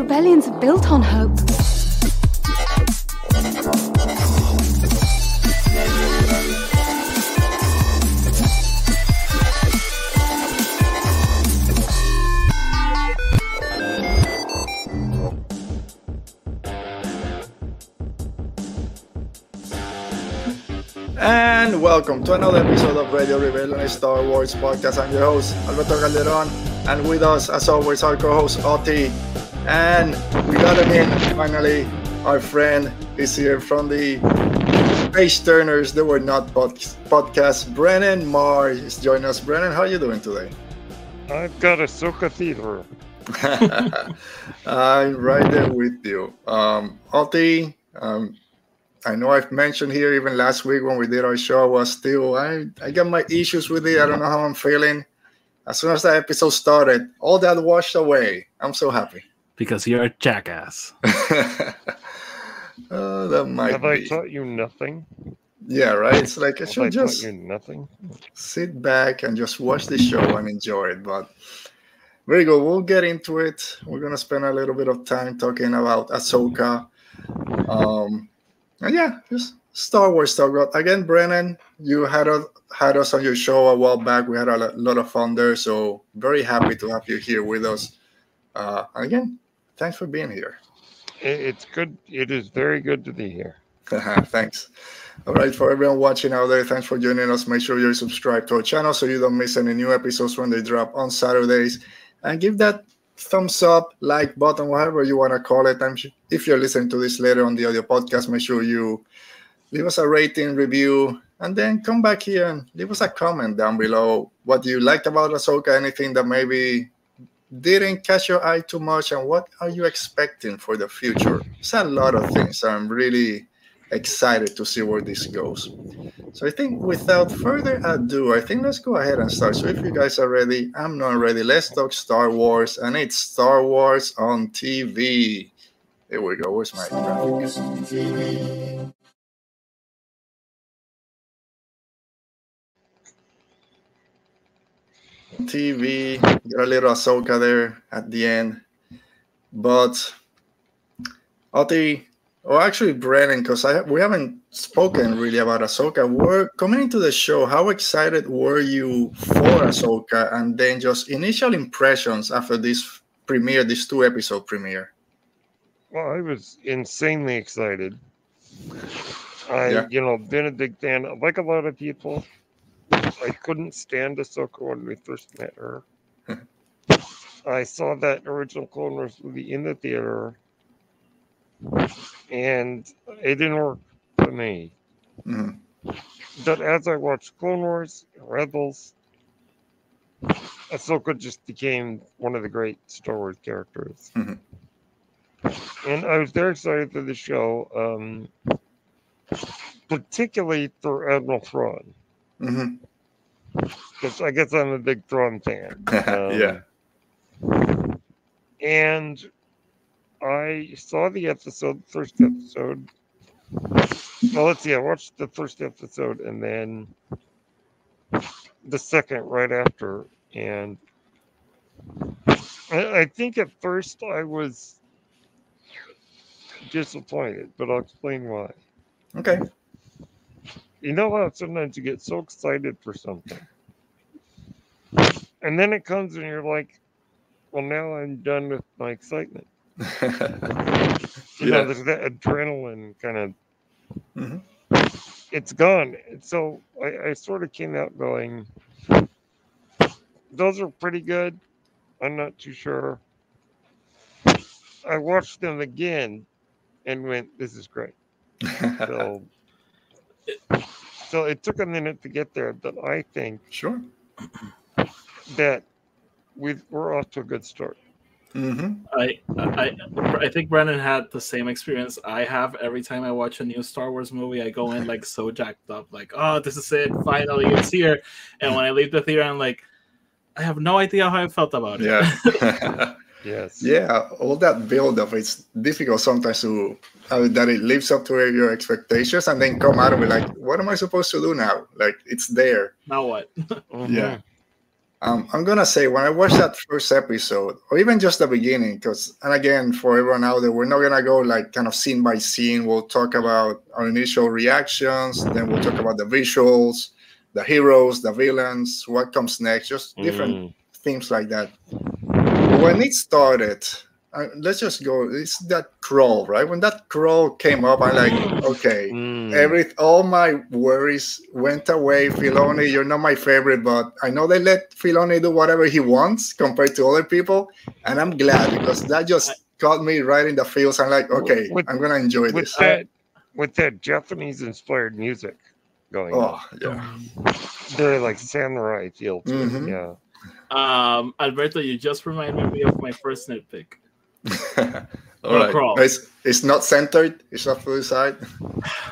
Rebellions are built on hope. And welcome to another episode of Radio Rebellion Star Wars podcast. I'm your host, Alberto Calderon, and with us, as always, our co host, Oti. And we got him in finally. Our friend is here from the Page Turners, They Were Not pod- podcast. Brennen Marr is joining us. Brennen, how are you doing today? I've got Ahsoka theater. I'm right there with you. Um, um, I know I've mentioned here even last week when we did our show, I was still I I got my issues with it. I don't know how I'm feeling. As soon as that episode started, all that washed away. I'm so happy. Because you're a jackass. oh, that might Have be. I taught you nothing? yeah, right. It's like I Have I should taught just you nothing? sit back and just watch the show and enjoy it. But very good. We'll get into it. We're gonna spend a little bit of time talking about Ahsoka. Um, and yeah, just Star Wars talk. But again, Brennen, you had a, had us on your show a while back. We had a lot of fun there. So very happy to have you here with us. Uh, again, thanks for being here. It's good. It is very good to be here. Uh-huh, thanks. All right, for everyone watching out there, thanks for joining us. Make sure you're subscribed to our channel so you don't miss any new episodes when they drop on Saturdays. And give that thumbs up, like button, whatever you want to call it. And if you're listening to this later on the audio podcast, make sure you leave us a rating, review, and then come back here and leave us a comment down below what you liked about Ahsoka, anything that maybe didn't catch your eye too much, and what are you expecting for the future? It's a lot of things. I'm really excited to see where this goes. So I think without further ado, I think let's go ahead and start. So if you guys are ready, I'm not ready. Let's talk Star Wars, and it's Star Wars on TV. Here we go. Where's my graphic? TV, got a little Ahsoka there at the end. But Oti, or actually Brennen, because I we haven't spoken really about Ahsoka. We're coming into the show. How excited were you for Ahsoka, and then just initial impressions after this premiere, this two episode premiere? Well, I was insanely excited. I, Yeah. you know, been a big fan. Like a lot of people, I couldn't stand Ahsoka when we first met her. I saw that original Clone Wars movie in the theater, and it didn't work for me. Mhm. But as I watched Clone Wars, Rebels, Ahsoka just became one of the great Star Wars characters. Mhm. And I was very excited for the show, um, particularly for Admiral Thrawn, Mhm. because I guess I'm a big Thrawn fan. Um, yeah. And I saw the episode, first episode. Well, let's see. I watched the first episode and then the second right after. And I, I think at first I was disappointed, but I'll explain why. Okay. You know how sometimes you get so excited for something, and then it comes and you're like, well, now I'm done with my excitement. You know, yeah. there's that adrenaline kind of, Mhm. it's gone. So I, I sort of came out going, those are pretty good. I'm not too sure. I watched them again and went, this is great. So, so it took a minute to get there, but I think sure. that we've, we're off to a good start. hmm I, I I think Brennen had the same experience I have every time I watch a new Star Wars movie. I go in like so jacked up, like, oh, this is it, finally, it's here. And when I leave the theater, I'm like, I have no idea how I felt about it. Yeah. Yes. yeah, all that build up, it's difficult sometimes to uh, that it lives up to your expectations and then come out and be like, what am I supposed to do now? Like, it's there. now what? Mhm. Yeah. Um, I'm gonna say when I watched that first episode, or even just the beginning, because and again for everyone out there, we're not gonna go like kind of scene by scene. We'll talk about our initial reactions, then we'll talk about the visuals, the heroes, the villains, what comes next, just different Mm. themes like that. When it started, uh, let's just go. It's that crawl, right? When that crawl came up, I'm like, okay, Mm. every all my worries went away. Filoni, you're not my favorite, but I know they let Filoni do whatever he wants compared to other people, and I'm glad because that just caught me right in the feels. I'm like, okay, With- I'm gonna enjoy with this. that with that Japanese inspired music going on. Oh yeah, Very like samurai feel to Mhm. Yeah. Um, Alberto, you just reminded me of my first nitpick. all right. crawl. It's it's not centered. It's not to the side.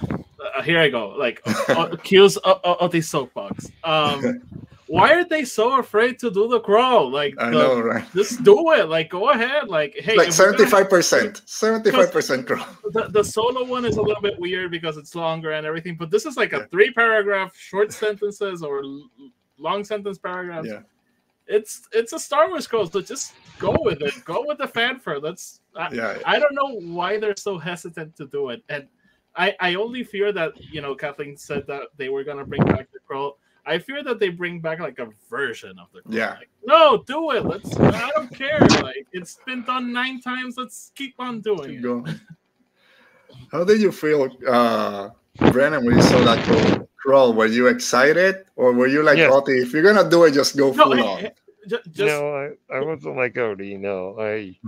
Uh, here I go. Like uh, cues of, of the soapbox. Um, why are they so afraid to do the crawl? Like, I the- know, right? just do it. Like, go ahead. Like, hey, like if we're gonna- seventy-five percent, seventy-five percent growth. the, the solo one is a little bit weird because it's longer and everything, but this is like a Yeah. three paragraph short sentences or long sentence paragraphs. Yeah. It's it's a Star Wars so just go with it. Go with the fanfare. Let's. I, Yeah, I don't know why they're so hesitant to do it, and I I only fear that you know Kathleen said that they were gonna bring back the scroll. I fear that they bring back like a version of the. Yeah. Like, no, do it. Let's. I don't care. Like it's been done nine times. Let's keep on doing keep it. going. How did you feel, uh, Brennen, when you saw that crawl- crawl? Were you excited, or were you like, Yes. Oti, if you're gonna do it, just go No, full hey, on? hey, just no, I, I wasn't like Oti. No, I,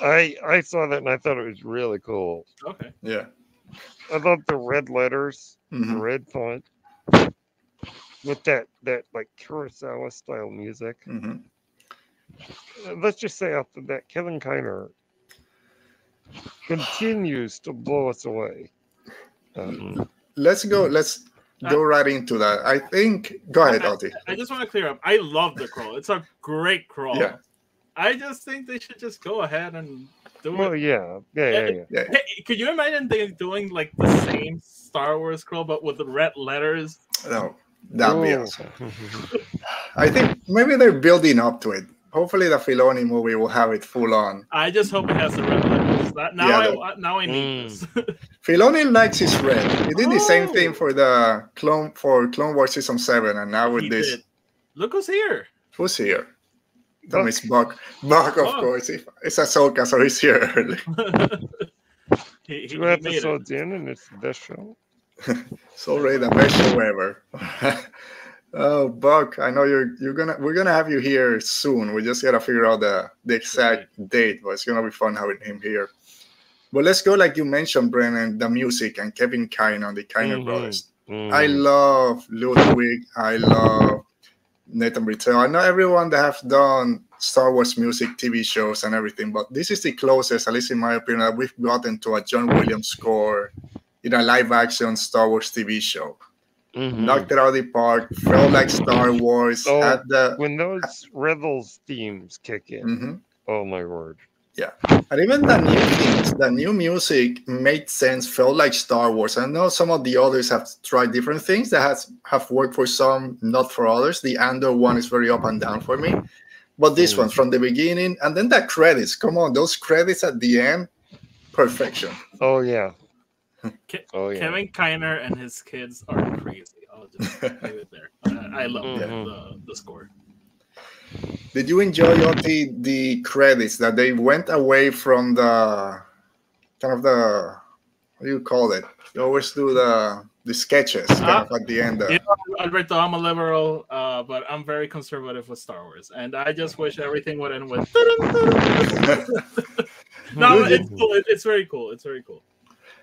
I, I saw that and I thought it was really cool. okay. Yeah. I love the red letters, the Mhm. red font, with that that like Kurosawa style music. Mhm. Uh, Let's just say after that, Kevin Kiner continues to blow us away. Um, Let's go. Mm-hmm. Let's go right into that. I think. Go ahead, I- Oti. I just want to clear up. I love the crawl. It's a great crawl. Yeah. I just think they should just go ahead and do well, it. yeah, yeah, yeah, yeah. Yeah. Hey, could you imagine they doing like the same Star Wars crawl but with the red letters? No, that'd be awesome. I think maybe they're building up to it. Hopefully, the Filoni movie will have it full on. I just hope it has the red letters. That, now Yeah, I that- now I need Mm. this. Filoni likes his red. He did the same Oh. thing for the clone for Clone Wars season seven, and now with He this, did. Look who's here. who's here? That Buck. means Buck. Buck, of Buck. course. If- It's Ahsoka, so he's here early. he, he, Two he made episodes in, and it's the best show. It's already the best show ever. Oh, Buck, I know you're you're gonna we're gonna have you here soon. We just gotta figure out the the exact date, but it's gonna be fun having him here. But let's go, like you mentioned, Brennen, the music and Kevin Kiner, the Kiner Mhm. brothers. I Mhm. love Ludwig. I love Nathan Britell. I know everyone that have done Star Wars music, TV shows, and everything, but this is the closest, at least in my opinion, that we've gotten to a John Williams score in a live action Star Wars TV show. Mhm. Knocked it out of the park, felt like Star Wars. Oh, had the when those Rebels themes kick in, Mhm. oh my word! Yeah. And even the new things, the new music made sense, felt like Star Wars. I know some of the others have tried different things that has have worked for some, not for others. The Andor one is very up and down for me, but this Mm. one from the beginning, and then the credits. Come on, those credits at the end, perfection. Oh yeah, Ke- oh yeah. Kevin Kiner and his kids are crazy. I'll just leave it there. I, I love the, Mhm. the, the score. Did you enjoy Yoti, the credits that they went away from the kind of the what do you call it? You always do the the sketches kind of at the end. uh, You know, Alberto, I'm a liberal, uh, but I'm very conservative with Star Wars, and I just wish everything would end with. no, it's cool. It's very cool. It's very cool.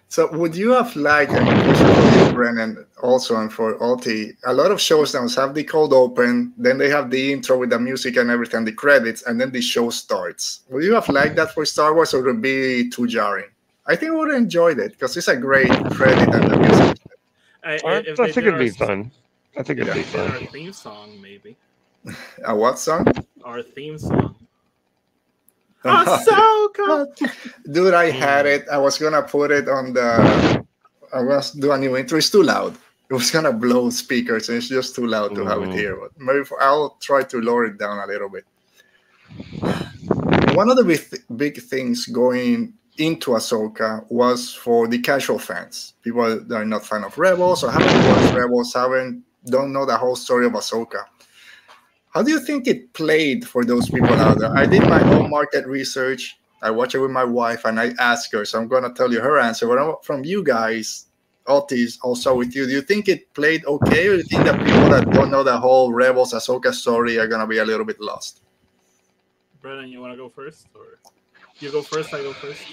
So would you have liked, and a for you, Brennen, also and for Oti, a lot of shows now have the cold open, then they have the intro with the music and everything, the credits, and then the show starts. Would you have liked that for Star Wars, or would it be too jarring? I think I would have enjoyed it because it's a great credit and the music. I, I, if I think it'd be fun. I think it'd Yeah. be if they did fun. Our theme song, maybe. A what song? Our theme song. Ahsoka. Dude, I had it. I was gonna put it on the. I was do a new intro. It's too loud. it was gonna blow speakers, and it's just too loud to have it Mhm. here. But maybe for, I'll try to lower it down a little bit. One of the big, big things going into Ahsoka was for the casual fans, people that are not fan of Rebels or haven't watched Rebels, haven't don't know the whole story of Ahsoka. How do you think it played for those people out there? I did my own market research. I watched it with my wife, and I asked her, so I'm gonna tell you her answer. But from you guys, Otis, also with you, do you think it played okay, or do you think that people that don't know the whole Rebels Ahsoka story are gonna be a little bit lost? Brennen, you want to go first, or you go first? I go first.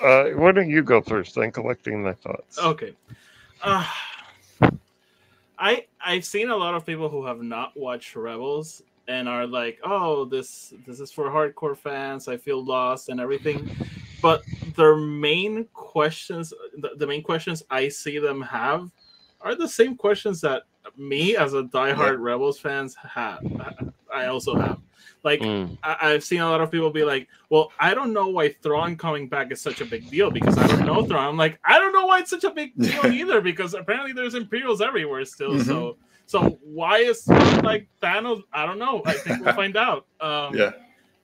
Uh, why don't you go first? I'm collecting my thoughts. Okay. Uh, I I've seen a lot of people who have not watched Rebels and are like, "Oh, this this is for hardcore fans. I feel lost and everything." But their main questions, the, the main questions I see them have, are the same questions that me as a diehard Rebels fans have. I also have. Like Mm. I- I've seen a lot of people be like, "Well, I don't know why Thrawn coming back is such a big deal because I don't know Thrawn." I'm like, I don't know why it's such a big deal either because apparently there's Imperials everywhere still. So, so why is like Thanos? I don't know. I think we'll find out. Um, Yeah.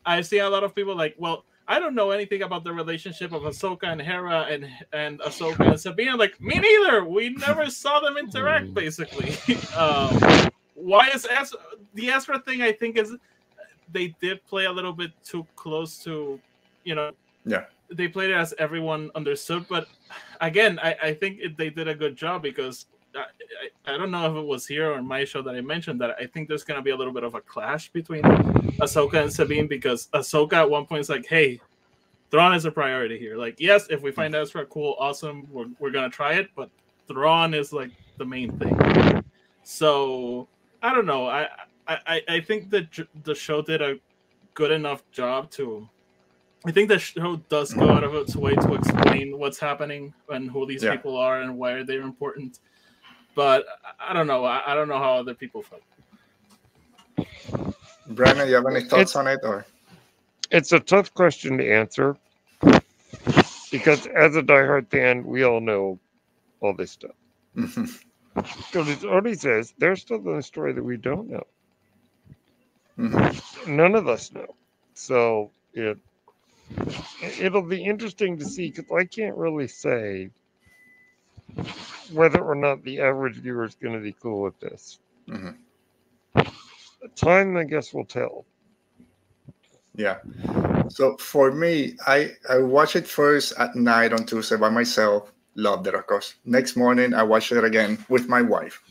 I've seen a lot of people like, well, I don't know anything about the relationship of Ahsoka and Hera and and Ahsoka and Sabine. I'm like, me neither. We never saw them interact. Mm. Basically, um, why is Ez- the Ezra thing? I think is they did play a little bit too close to, you know. Yeah. They played it as everyone understood, but again, I, I think it, they did a good job because I, I, I don't know if it was here or my show that I mentioned that I think there's going to be a little bit of a clash between Ahsoka and Sabine because Ahsoka at one point is like, hey, Thrawn is a priority here. Like, yes, if we find mm. Ezra cool, awesome, we're, we're going to try it, but Thrawn is like the main thing. So I don't know. I I, I- I think that the show did a good enough job to. I think the show does go out of its way to explain what's happening and who these Yeah. people are and why they're important. But I- I don't know. I, I don't know how other people felt. Brandon, you have any thoughts It's- on it, or It's a tough question to answer because, as a diehard fan, we all know all this stuff. Because as Oti says, there's still the story that we don't know. Mhm. None of us know. So it it'll be interesting to see because I can't really say whether or not the average viewer is going to be cool with this. Mhm. Time, I guess, will tell. Yeah. So for me, I I watched it first at night on Tuesday by myself. Loved it, of course. Next morning, I watched it again with my wife.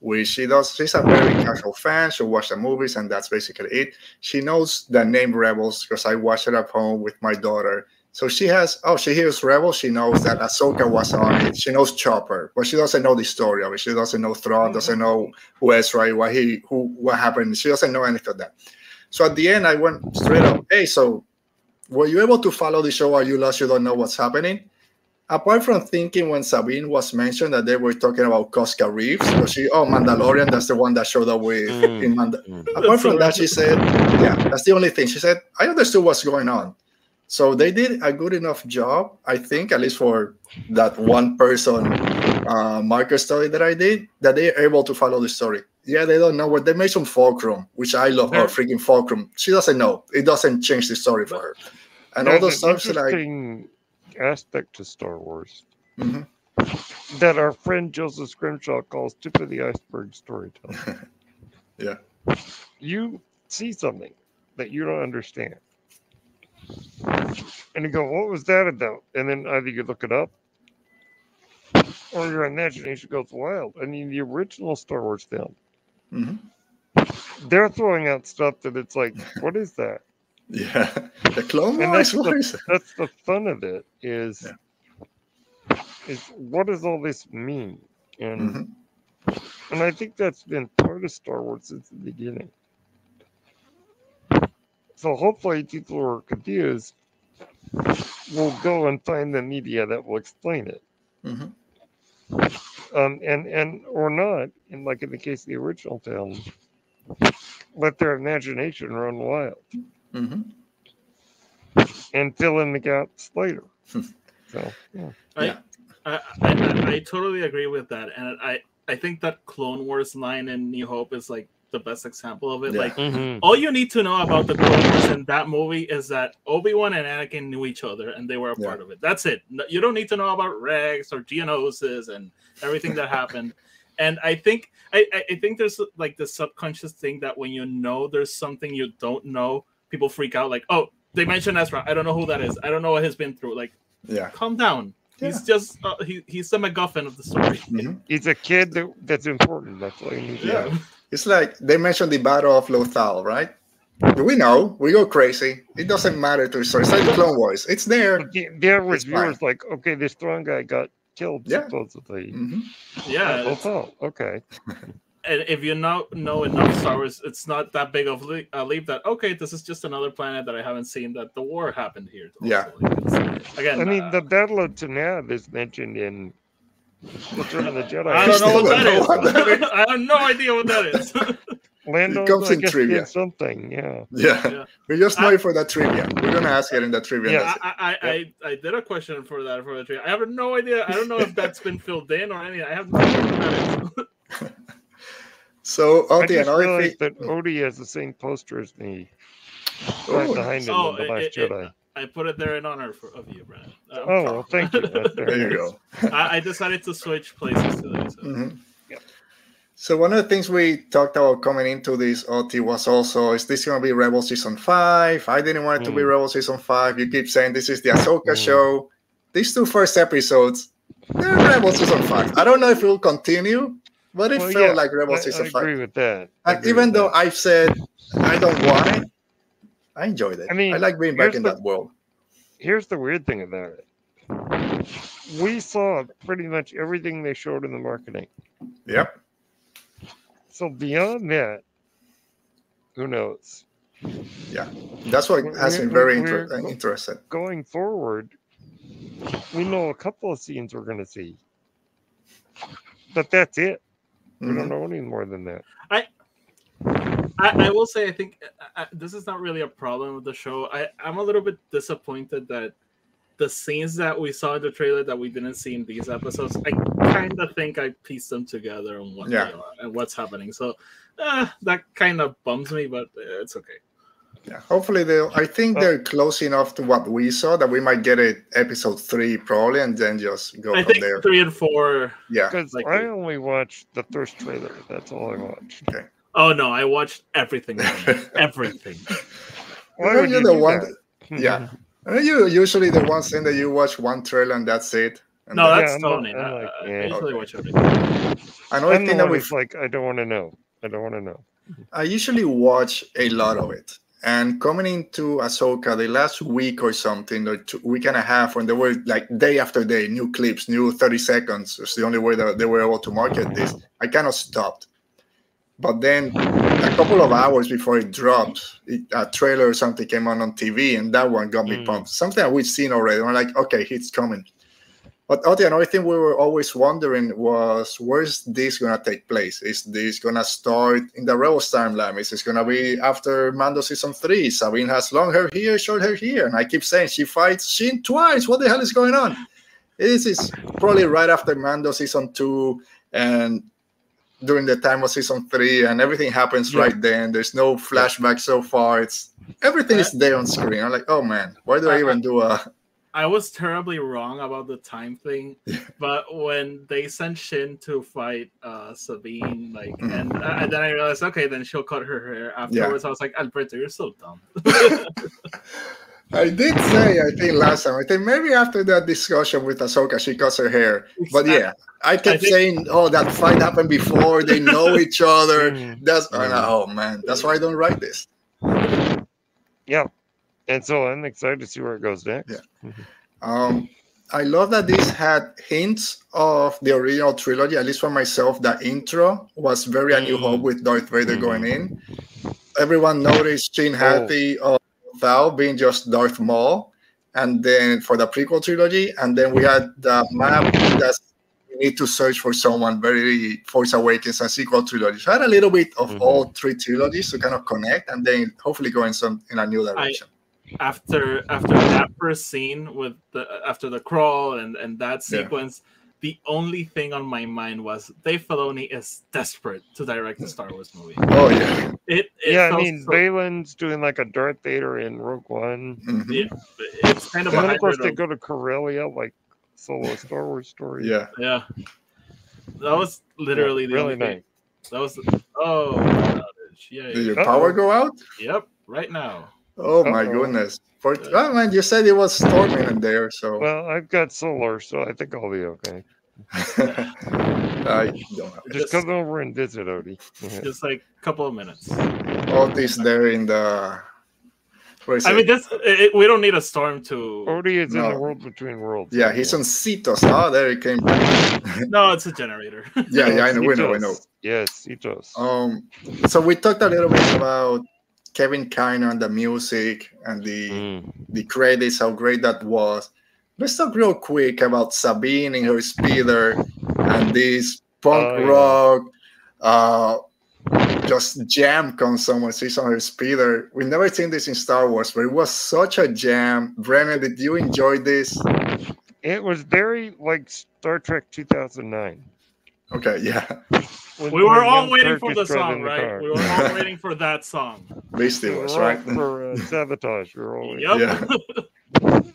Which she does. She's a very casual fan. She'll watch the movies, and that's basically it. She knows the name Rebels because I watched it at home with my daughter. So she has. Oh, she hears Rebels. She knows that Ahsoka was on it. She knows Chopper, but she doesn't know the story of it. She doesn't know Thrawn. Mm-hmm. Doesn't know who is Ezra, why he, who, what happened. She doesn't know anything of that. So at the end, I went straight up. Hey, so were you able to follow the show? Are you lost? You don't know what's happening? Apart from thinking when Sabine was mentioned that they were talking about Koska Reeves, because she, oh, Mandalorian, that's the one that showed up with Mm. in Manda- Mm. Apart from that, she said, yeah, that's the only thing. She said, I understood what's going on. So they did a good enough job, I think, at least for that one person uh, marker study that I did, that they're able to follow the story. Yeah, they don't know what they made some fulcrum, which I love. Yeah. Her freaking fulcrum. She doesn't know. It doesn't change the story for her. And all those an stuff like, interesting aspect to Star Wars Mhm. that our friend Joseph Scrimshaw calls tip of the iceberg storytelling. Yeah. You see something that you don't understand. And you go, what was that about? And then either you look it up or your imagination goes wild. I mean, the original Star Wars film, Mhm. they're throwing out stuff that it's like, what is that? Yeah, the Clone Wars. that's the, that's the fun of it is, Yeah. is what does all this mean? And Mhm. and I think that's been part of Star Wars since the beginning. So hopefully people who are confused will go and find the media that will explain it. Mhm. Um, and and or not, and like in the case of the original film, let their imagination run wild Mhm. and fill in the gaps later. so yeah. I, Yeah. I, I, I totally agree with that, and I I think that Clone Wars line in New Hope is like the best example of it. Yeah. Like Mhm. all you need to know about the Clone Wars in that movie is that Obi Wan and Anakin knew each other and they were a Yeah. part of it. That's it. No- You don't need to know about Rex or Geonosis and everything that happened. And I think I, I- I think there's like the subconscious thing that when you know there's something you don't know, people freak out. Like, oh, they mentioned Ezra. I don't know who that is. I don't know what he's been through. Like, Yeah. calm down. He's just uh, he, he's the MacGuffin of the story. Mhm. He's a kid that, that's important. That's all you need to Yeah. It's like they mentioned the Battle of Lothal, right? We know, we go crazy. It doesn't matter to the story. It's like Clone Wars. It's there. But The, the average It's fine. is like, okay, this strong guy got killed Yeah. supposedly. Mhm. Yeah, oh, okay. and if you know know enough Star Wars, it's not that big of le- a leap that okay, this is just another planet that I haven't seen. That the war happened here. also. Yeah. Like, again, I mean, uh, the Battle of Tanab is mentioned in Return of the Jedi. I don't know what that don't know is. what that is. I have no idea what that is. Lando, It comes in trivia. something. Yeah. Yeah. Yeah. We just know I- it for that trivia. We're gonna ask it in the trivia. Yeah. that's it. I, I, I, I did a question for that for the tree. I have no idea. I don't know if that's been filled in or anything. I have no idea what that is. So I Oti, just another realized thing. that Oti has the same poster as me. Oh, Right behind him Oh, in The Last it- it- Jedi. I put it there in honor for, of you, Brad. Uh, Oh, well, thank you. There you go. I, I decided to switch places today. So. Mhm. Yeah. So one of the things we talked about coming into this OT was also is this going to be Rebel season five? I didn't want it to be Mm. Rebel season five. You keep saying this is the Ahsoka Mm. show. These two first episodes, they're Rebel season five. I don't know if it will continue, but it Well, felt yeah, like Rebel I, I season agree with that. Agree even with though that. I've said I don't want it, I enjoyed it. I mean, I like being back in the- that world. here's the weird thing about it. We saw pretty much everything they showed in the marketing. Yep. So beyond that, who knows? Yeah, that's what We're- has been very inter- interesting. Going forward, we know a couple of scenes we're going to see, but that's it. We Mhm. don't know any more than that. I, I will say, I think uh, uh, this is not really a problem with the show. I, I'm a little bit disappointed that the scenes that we saw in the trailer that we didn't see in these episodes, I kind of think I pieced them together on what Yeah. and what's happening. So uh, that kind of bums me, but uh, it's okay. Yeah, hopefully they'll. I think Oh. they're close enough to what we saw that we might get it episode three probably, and then just go I from think there. three and four. Yeah, Because Like I only watched the first trailer. That's all I watched. Okay. Oh no, I watched everything. everything. Why Then would you're you the do one. that? that- yeah. And you usually the one thing that you watch one trailer and that's it. And No, that's Yeah, I'm not- Tony. I'm Uh, like, I usually Okay. watch everything. I'm the thing that we like, I don't want to know. I don't want to know. I usually watch a lot of it. And coming into Ahsoka the last week or something, or two, week and a half, when they were like day after day, new clips, new 30 seconds, it's the only way that they were able to market this. I kind of stopped. But then a couple of hours before it dropped, it, a trailer or something came on on TV, and that one got me Mm. pumped. Something that we've seen already. I'm like, okay, it's coming. But oh, Oti, another thing we were always wondering was where's this gonna take place? Is this gonna start in the Rebels timeline? Is this gonna be after Mando season three? Sabine has long hair here, short hair here, and I keep saying she fights Shin twice. What the hell is going on? This is probably right after Mando season two and during the time of season three, and everything happens Yeah. right then. There's no flashback so far. It's everything is uh, there on screen. I'm like, oh man, why do I uh, even do a I was terribly wrong about the time thing, but when they sent Shin to fight uh, Sabine, like, Mhm. and, uh, and then I realized, okay, then she'll cut her hair afterwards. I was like, Alberto, you're so dumb. I did say, I think last time, I think maybe after that discussion with Ahsoka, she cuts her hair. But yeah, I kept think- saying, oh, that fight happened before. They know each other. Mm. That's, I'm oh man, that's why I don't write this. Yeah. And so I'm excited to see where it goes next. Um, I love that this had hints of the original trilogy, at least for myself. The intro was very A New Mm. Hope with Darth Vader Mhm. going in. Everyone noticed Gene Oh. Hati of Thal being just Darth Maul, and then for the prequel trilogy, and then we had the map that you need to search for someone very Force Awakens and sequel trilogy. So I had a little bit of Mhm. all three trilogies to kind of connect, and then hopefully go in some in a new direction. After after that first scene with the after the crawl and and that Yeah. sequence, the only thing on my mind was Dave Filoni is desperate to direct a Star Wars movie. Oh yeah. It, it yeah, I mean, so- Baylan's doing like a Darth Vader in Rogue One. Mhm. yeah, it's kind of And then, of course, they go to Corellia, like solo Star Wars story. Yeah. yeah. That was literally the really only thing. nice. That was oh outage. Yeah. Did your Uh-oh. power go out? Yep. Right now. Oh my Uh-oh. goodness. For oh, man, you said it was storming in there, so Well, I've got solar, so I think I'll be okay. I don't know. Just come over and visit Oti. Yeah. Just like a couple of minutes. All this there in the. Where is I it? mean, this it, we don't need a storm to. Oti is in the world between worlds. yeah, he's on Seatos. Oh, there he came back. No, it's a generator. yeah, yeah, I know, we know, I know. Yes, Seatos. Um, so we talked a little bit about Kevin Kiner and the music and the Mm. the credits, how great that was. Let's talk real quick about Sabine and her speeder and this punk Oh, yeah. rock, uh, just jam comes someone she's on her speeder. We've never seen this in Star Wars, but it was such a jam. Brennen, did you enjoy this? It was very like Star Trek 2009. Okay, yeah, when- we were all waiting Kirk for the song, right? car. We were all waiting for that song. Beastie We were was all right. for uh, sabotage. We were all Yep. Yeah.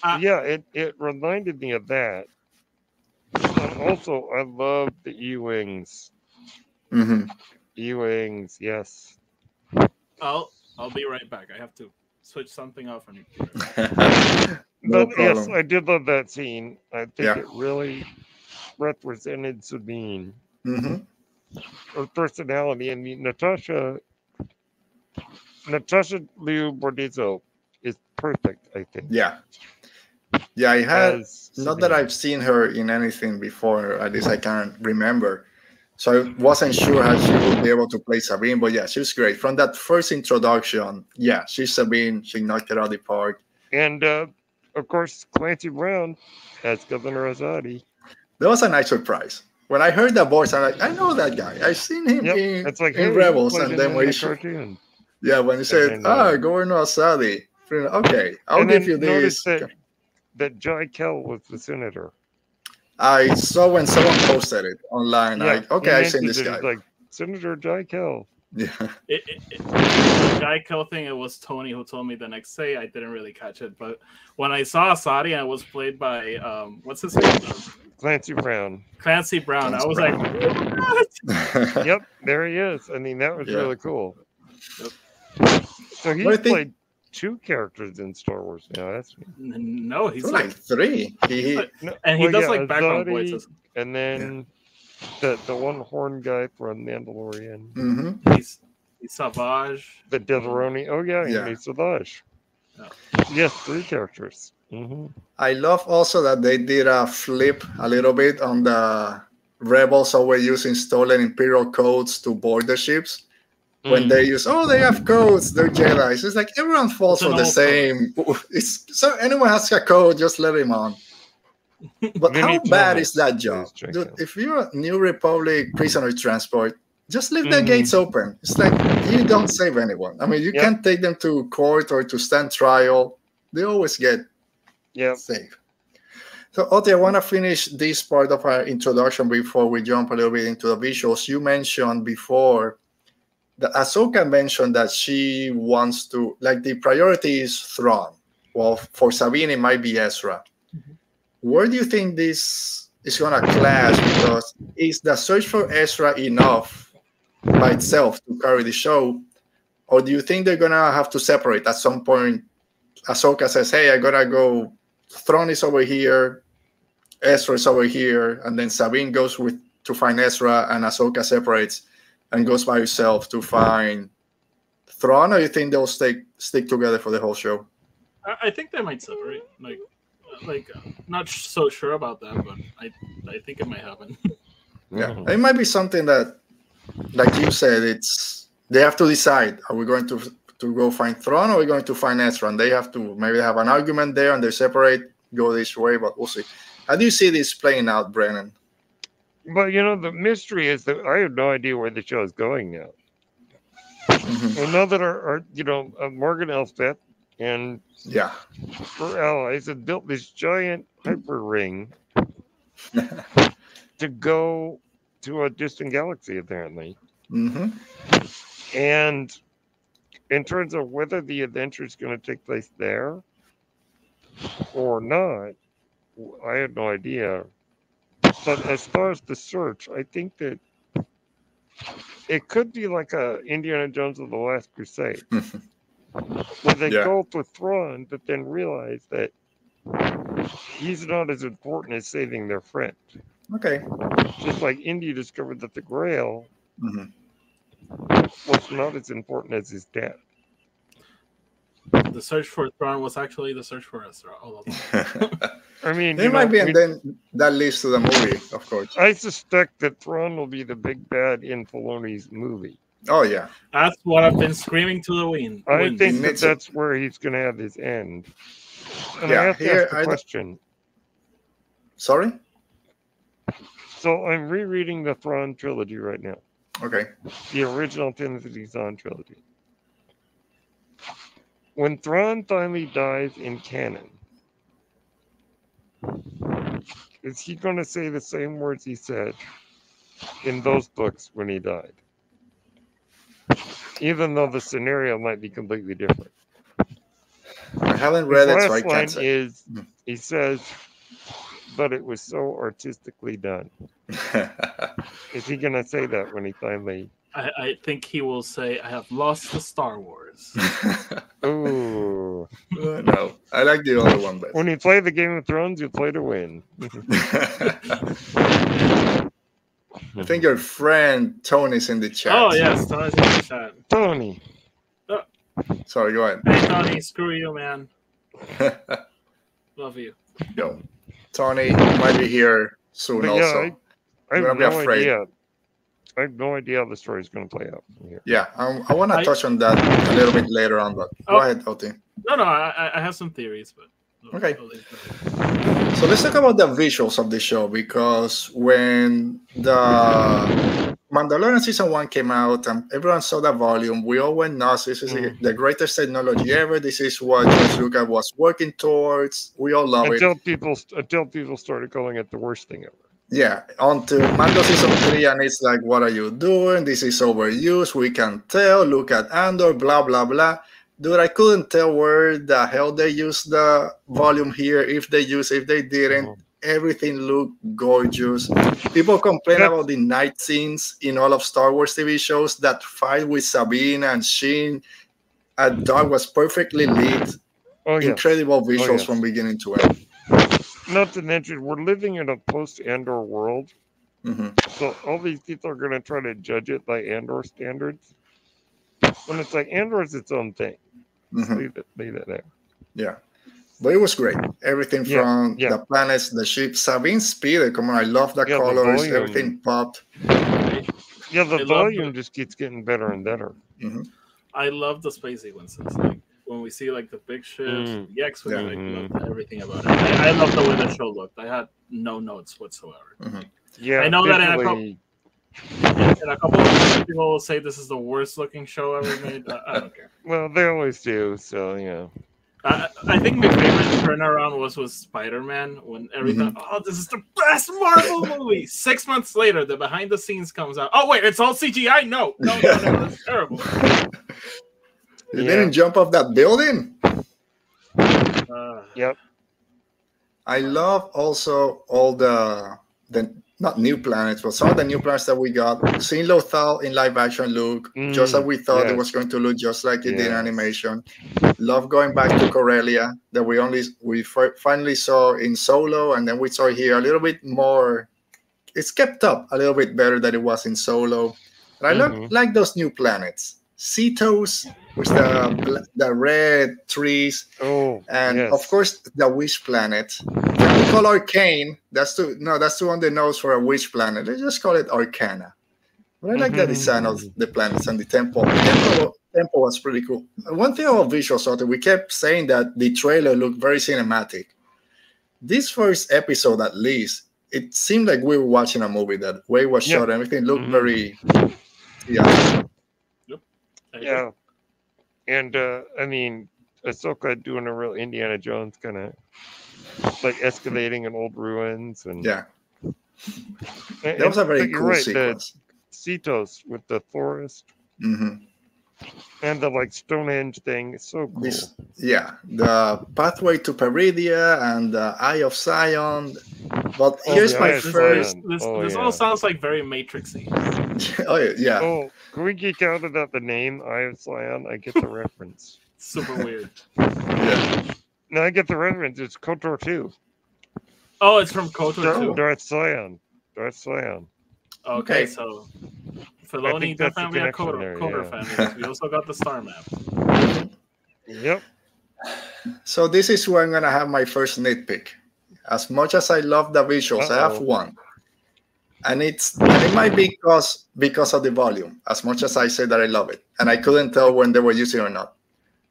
Uh, yeah, it, it reminded me of that. And also, I love the E Wings. Mm-hmm. E Wings, yes. I'll I'll be right back. I have to switch something off on you. no but yes. I did love that scene. I think Yeah. it really represented Sabine, hmm her personality. And Natasha, Natasha Liu Bordizzo is perfect, I think. Yeah, yeah. I had Not that I've seen her in anything before, at least I can't remember. So I wasn't sure how she would be able to play Sabine, but yeah, she was great. From that first introduction, yeah, she's Sabine. She knocked it out of the park. And uh, of course, Clancy Brown as Governor Azadi. That was a nice surprise. When I heard that voice, I'm like, I know that guy. I've seen him Yep, in, it's like in hey, he Rebels. And then when he, cartoon. yeah, when he said, ah, uh, Governor Azadi. Okay, I'll and give you this. that that Jai Kell was the senator. I saw when someone posted it online. Like, okay, I've seen this guy. Like Senator Jai Kell. Yeah. It, it, it, the Jai Kell thing. It was Tony who told me the next day. I didn't really catch it, but when I saw Azadi and it was played by um, what's his name, Clancy Brown. Clancy Brown, I was Brown. like, what? Yep, there he is. I mean, that was Yeah. really cool. Yep. So he's But think- played two characters in Star Wars now. That's no, he's like, like three. He, he, But- no, and he well, does yeah, like background Azadi, voices. And then the the one horn guy from Mandalorian, mhm. He's he's Savage. the Deveroni. Oh yeah, Yeah. yeah. he's Savage. Yeah. Yes, three characters. hmm I love also that they did a flip a little bit on the rebels always using stolen imperial codes to board the ships. Mm. When they use, oh, they have codes, they're Jedi. It's like everyone falls It's for the same. It's so anyone has a code, just let him on. But how bad is that job? Dude, if you're a New Republic prisoner transport, just leave the Mhm. gates open. It's like you don't save anyone. I mean, you Yep. can't take them to court or to stand trial. They always get Yeah. safe. So, Oti, I want to finish this part of our introduction before we jump a little bit into the visuals. You mentioned before that Ahsoka mentioned that she wants to, like, the priority is Thrawn. Well, for Sabine, it might be Ezra. Where do you think this is going to clash? Because is the search for Ezra enough by itself to carry the show? Or do you think they're going to have to separate at some point? Ahsoka says, Hey, I got to go Thrawn is over here, Ezra is over here, and then Sabine goes with to find Ezra, and Ahsoka separates and goes by herself to find Thrawn. Or you think they'll stick stick together for the whole show? I, I think they might separate. Like, like not so sure about that, but I I think it might happen. Yeah, Mhm. it might be something that, like you said, it's they have to decide: are we going to to go find Thrawn, or are we going to find Ezra? And they have to maybe have an argument there, and they separate, go this way. But we'll see. How do you see this playing out, Brennen? But you know, the mystery is that I have no idea where the show is going now. Mhm. Well, now that our, our you know, uh, Morgan Elspeth and Yeah. her allies had built this giant hyper ring to go to a distant galaxy, apparently. hmm And in terms of whether the adventure is going to take place there or not, I have no idea. But as far as the search, I think that it could be like a Indiana Jones of the Last Crusade, where they Yeah. go for Thrawn, but then realize that he's not as important as saving their friend. Okay. Just like Indy discovered that the Grail hmm was not as important as his dad. The search for Thrawn was actually the search for Ezra all along. I mean, it might know, be, and we- then that leads to the movie, of course. I suspect that Thrawn will be the big bad in Filoni's movie. Oh yeah. That's what I've been screaming to the wind. I wind. think that that's where he's going to have his end. And Yeah, I have to here, ask the I don't- question. Sorry. So I'm rereading the Thrawn trilogy right now, Okay. the original Timothy Zahn trilogy. When Thrawn finally dies in canon, is he going to say the same words he said in those books when he died? Even though the scenario might be completely different. I haven't read it, last so I line can't say. is Hmm. he says, but it was so artistically done. Is he going to say that when he finally. I, I think he will say, "I have lost the Star Wars." Ooh. no, I like the other one best. When you play the Game of Thrones, you play to win. I think your friend Tony's in the chat. Oh yes, Tony's in the chat. Tony. Sorry, go ahead. Hey Tony, screw you, man. Love you. Yo, Tony might be here soon. But yeah, also, I, I I'm have gonna be no afraid. idea. I have no idea how the story is going to play out here. yeah, um, I want to touch on that a little bit later on. But go Oh. ahead, Oti. No, no, I, I- I have some theories, but Okay. I'll leave that. So let's talk about the visuals of the show because when the Mandalorian season one came out and everyone saw the volume, we all went nuts. This is Mm. the greatest technology ever. This is what George Lucas was working towards. We all love it. Until people, until people started calling it the worst thing ever. Yeah, until Mando season three, and it's like, what are you doing? This is overused. We can tell. Look at Andor, blah blah blah. Dude, I couldn't tell where the hell they used the volume here. If they used, if they didn't, Mhm. everything looked gorgeous. People complain about the night scenes in all of Star Wars TV shows. That fight with Sabine and Sheen at dark was perfectly lit. Oh yeah. Incredible visuals yes. from beginning to end. Not to mention, we're living in a post-Andor world, Mhm. so all these people are going to try to judge it by Andor standards. When it's like Andor is its own thing. Just Mhm. Leave it, leave it there. Yeah. But it was great. Everything Yeah, from yeah. the planets, the ship, Sabine Speeder. Come on, I love the Yeah, colors. volume. Everything popped. Yeah, the I volume just keeps getting better and better. I love the space sequences. Like when we see like the big ships, Mm. the X-wing, Yeah. like, Mhm. loved everything about it. I, I love the way the show looked. I had no notes whatsoever. Yeah, I know that in a visually- And a couple of people will say this is the worst looking show ever made. I, I don't care. Well, they always do. So you know. I, I think my favorite turnaround was with Spider Man when everything. Oh, this is the best Marvel movie. Six months later, the behind the scenes comes out. Oh wait, it's all CGI. No, no, no, no, that's terrible. You Yeah. didn't jump off that building. Uh, Yep. I love also all the the not new planets, but some of the new planets that we got. Seeing Lothal in live action look just Mm, as we thought it was going to look, just like it did in animation. Love going back to Corellia that we only we fi- finally saw in Solo, and then we saw here a little bit more. It's kept up a little bit better than it was in Solo. But I look Mhm. like those new planets. Seatos with the the red trees, Oh, and yes. of course the wish planet Can we call arcane that's too no that's too on the nose for a wish planet let's just call it arcana but i like the design of Mhm. the planets and the temple the temple, temple was pretty cool one thing about visuals Soto, we kept saying that the trailer looked very cinematic this first episode at least it seemed like we were watching a movie that way was Yeah. shot everything looked Mhm. very yeah I yeah. And uh, I mean, Ahsoka doing a real Indiana Jones kind of like excavating in old ruins and Yeah, and- that was a very but you're cool right, sequence. The Seatos with the forest hmm and the like Stonehenge thing. It's so cool. This, yeah, the pathway to Peridea and the Eye of Zion. But Oh, here's my Eye of This, first. This, Oh, this yeah. all sounds like very matrixy. oh yeah, yeah. Oh, can we geek out about the name Eye of Zion? I get the reference. Super weird. yeah. No, I get the reference. It's KOTOR 2. Oh, it's from Kotor Darth, too. Darth Sion. Darth Sion. Okay, Okay. so Filoni think that's the definitely a Kotor, Kotor yeah. fan. We also got the star map. Yep. So this is where I'm gonna have my first nitpick. As much as I love the visuals, I have one. And it's and it might be because because of the volume, as much as I say that I love it. And I couldn't tell when they were using it or not.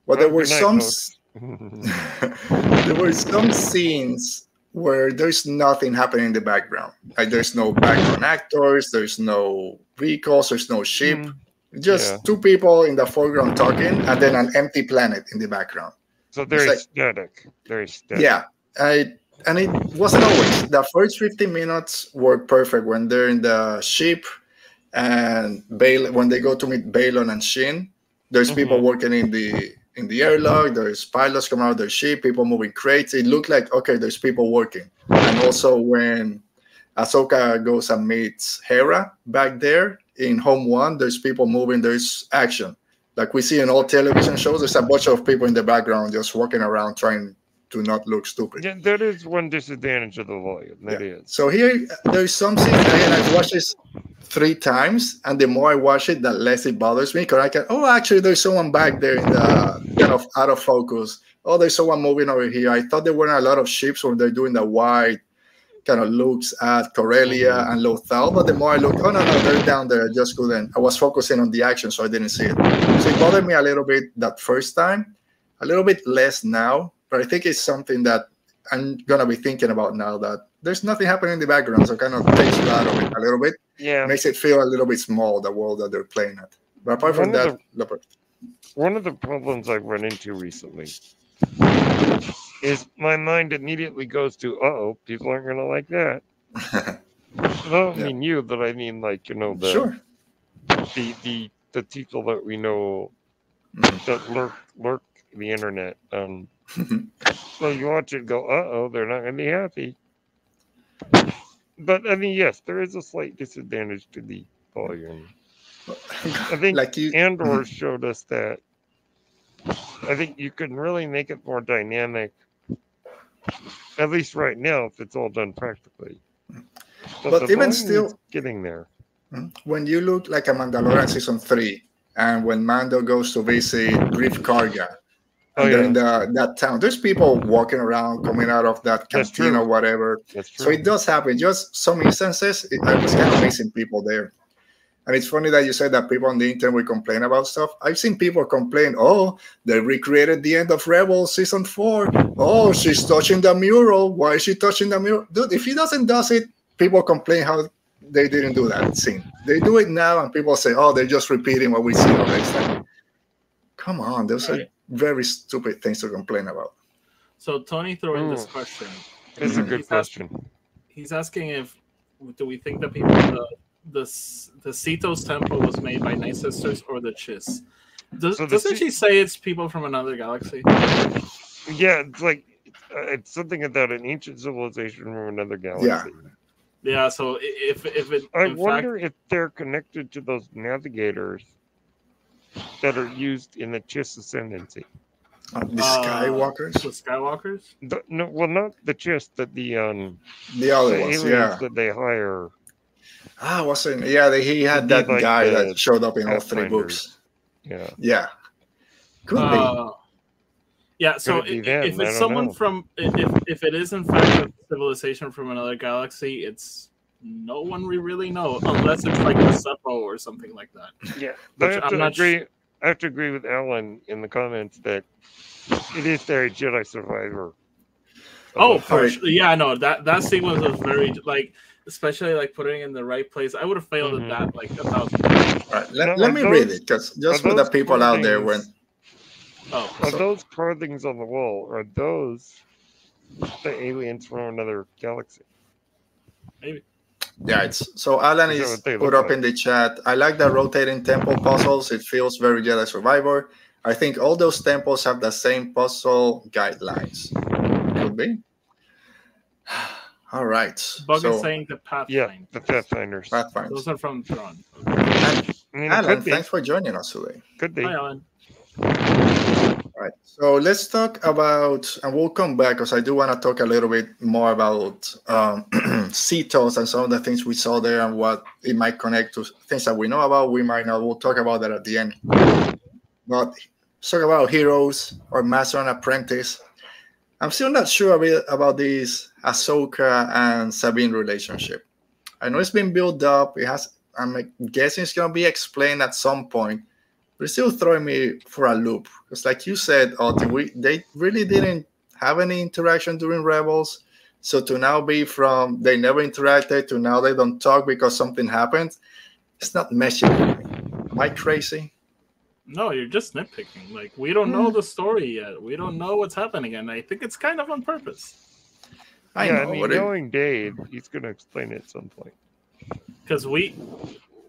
But there were good night, some folks. There were some scenes where there's nothing happening in the background. Like there's no background actors, there's no vehicles, there's no ship. Mm, Just Yeah. two people in the foreground talking, and then an empty planet in the background. So very like- static. Very static. Yeah, I and it wasn't always. The first 15 minutes were perfect when they're in the ship and Bale when they go to meet Baylan and Shin. There's people Mhm. working in the in the airlock. There's pilots coming out of their ship. People moving crates. It looked like okay. There's people working. And also when Ahsoka goes and meets Hera back there in Home One, there's people moving. There's action like we see in all television shows. There's a bunch of people in the background just walking around trying to not look stupid. Yeah, that is one disadvantage of the volume. That is. So here, there's something, and I've watched this three times, and the more I watch it, the less it bothers me. Because I can, oh, actually, there's someone back there in the kind of out of focus. Oh, there's someone moving over here. I thought there weren't a lot of ships when they're doing the wide kind of looks at Corellia Mhm. and Lothal, but the more I looked, oh no, no, they're down there. I just couldn't. I was focusing on the action, so I didn't see it. So it bothered me a little bit that first time, a little bit less now, but I think it's something that I'm gonna be thinking about now that there's nothing happening in the background, so it kind of takes you out of it a little bit, Yeah. makes it feel a little bit small, the world that they're playing at. But apart from One of that, Leopard. One of the problems I've run into recently is my mind immediately goes to, oh, people aren't going to like that. I don't Yeah. mean you, but I mean like you know the sure. the the the people that we know Mhm. that lurk lurk the internet. Um, so you watch it, go, uh oh, they're not going to be happy. But I mean, yes, there is a slight disadvantage to the volume. I think like you, Andor showed us that. I think you can really make it more dynamic, at least right now, if it's all done practically. But the even still- getting there. when you look like a Mandalorian season three, and when Mando goes to visit Greef Karga, Oh, and yeah. in the, that town, there's people walking around, coming out of that That's canteen or whatever. So it does happen. Just some instances, it, I was kind of missing people there. And it's funny that you said that people on the internet will complain about stuff. I've seen people complain, oh, they recreated the end of Rebels season four. Oh, she's touching the mural. Why is she touching the mural? Dude, if he doesn't does it, people complain how they didn't do that scene. They do it now, and people say, oh, they're just repeating what we see the next time. Come on, those are Right. Very stupid things to complain about. So Tony threw in this Mm. question. It's a good He's asking- question. He's asking if do we think that people the the S- the Seatos temple was made by Night Sisters or the Chiss? Does, So the doesn't Ce- she say it's people from another galaxy? Yeah, it's like uh, it's something about an ancient civilization from another galaxy. Yeah. Yeah. So if if it I in fact, wonder if they're connected to those navigators that are used in the Chiss ascendancy. Uh, the uh, Skywalkers, the Skywalkers. The, no, well, not the Chiss, but the um the the other ones, aliens yeah. that they hire. Ah, wasn't yeah? They, he had that like guy that showed up in all three Pathfinders. books. Yeah, Yeah, could Uh, yeah. So it be i- them? if it's someone know. from if if it is in fact a civilization from another galaxy, it's no one we really know unless it's like the Seppo or something like that. yeah. I have I'm to not sh- agree. I have to agree with Alan in the comments that it is very Jedi Survivor. Oh, for Alright. sure. Yeah, no, that that sequence was very like, especially like putting it in the right place. I would have failed Mhm. at that like a thousand. times. All right, let, No, let me those- read it because just for the people out there, when Oh, Are So- those carvings on the wall? Are those the aliens from another galaxy? Yeah, it's so Alan Is that is what they put up in the chat. I like the rotating temple puzzles. It feels very Jedi Survivor. I think all those temples have the same puzzle guidelines. Could be. All right. Bug so, is saying the Yeah, Pathfinder. the Pathfinders. Pathfinder. Those are from Tron. And I mean, Alan, thanks for joining us today. Could be. Hi, Alan. All right. So let's talk about, and we'll come back because I do want to talk a little bit more about um, Seatos and some of the things we saw there and what it might connect to things that we know about. We might not. We'll talk about that at the end. But talk about heroes or master and apprentice. I'm still not sure a bit about this Ahsoka and Sabine relationship. I know it's been built up. It has. I'm guessing it's gonna be explained at some point but it's still throwing me for a loop. Because, like you said, Oti, we they really didn't have any interaction during Rebels. So to now be from they never interacted to now they don't talk because something happened, it's not meshing. Am I crazy? No, you're just nitpicking. Like we don't know hmm. the story yet. We don't know what's happening, and I think it's kind of on purpose. I yeah, know. I mean, but it- knowing Dave, he's going to explain it at some point. because we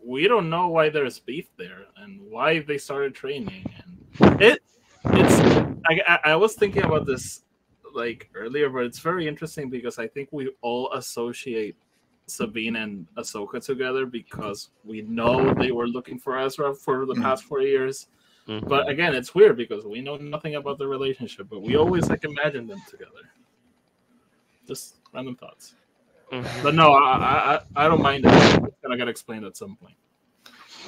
we don't know why there's beef there and why they started training. And it it's I, I, was thinking about this like earlier but it's very interesting because i think we all associate sabine and ahsoka together because we know they were looking for ezra for the Mhm. past four years. But again it's weird because we know nothing about the relationship but we always like imagine them together. Just random thoughts Mhm. but no, I I, I- I don't mind it. It's gonna get explained at some point.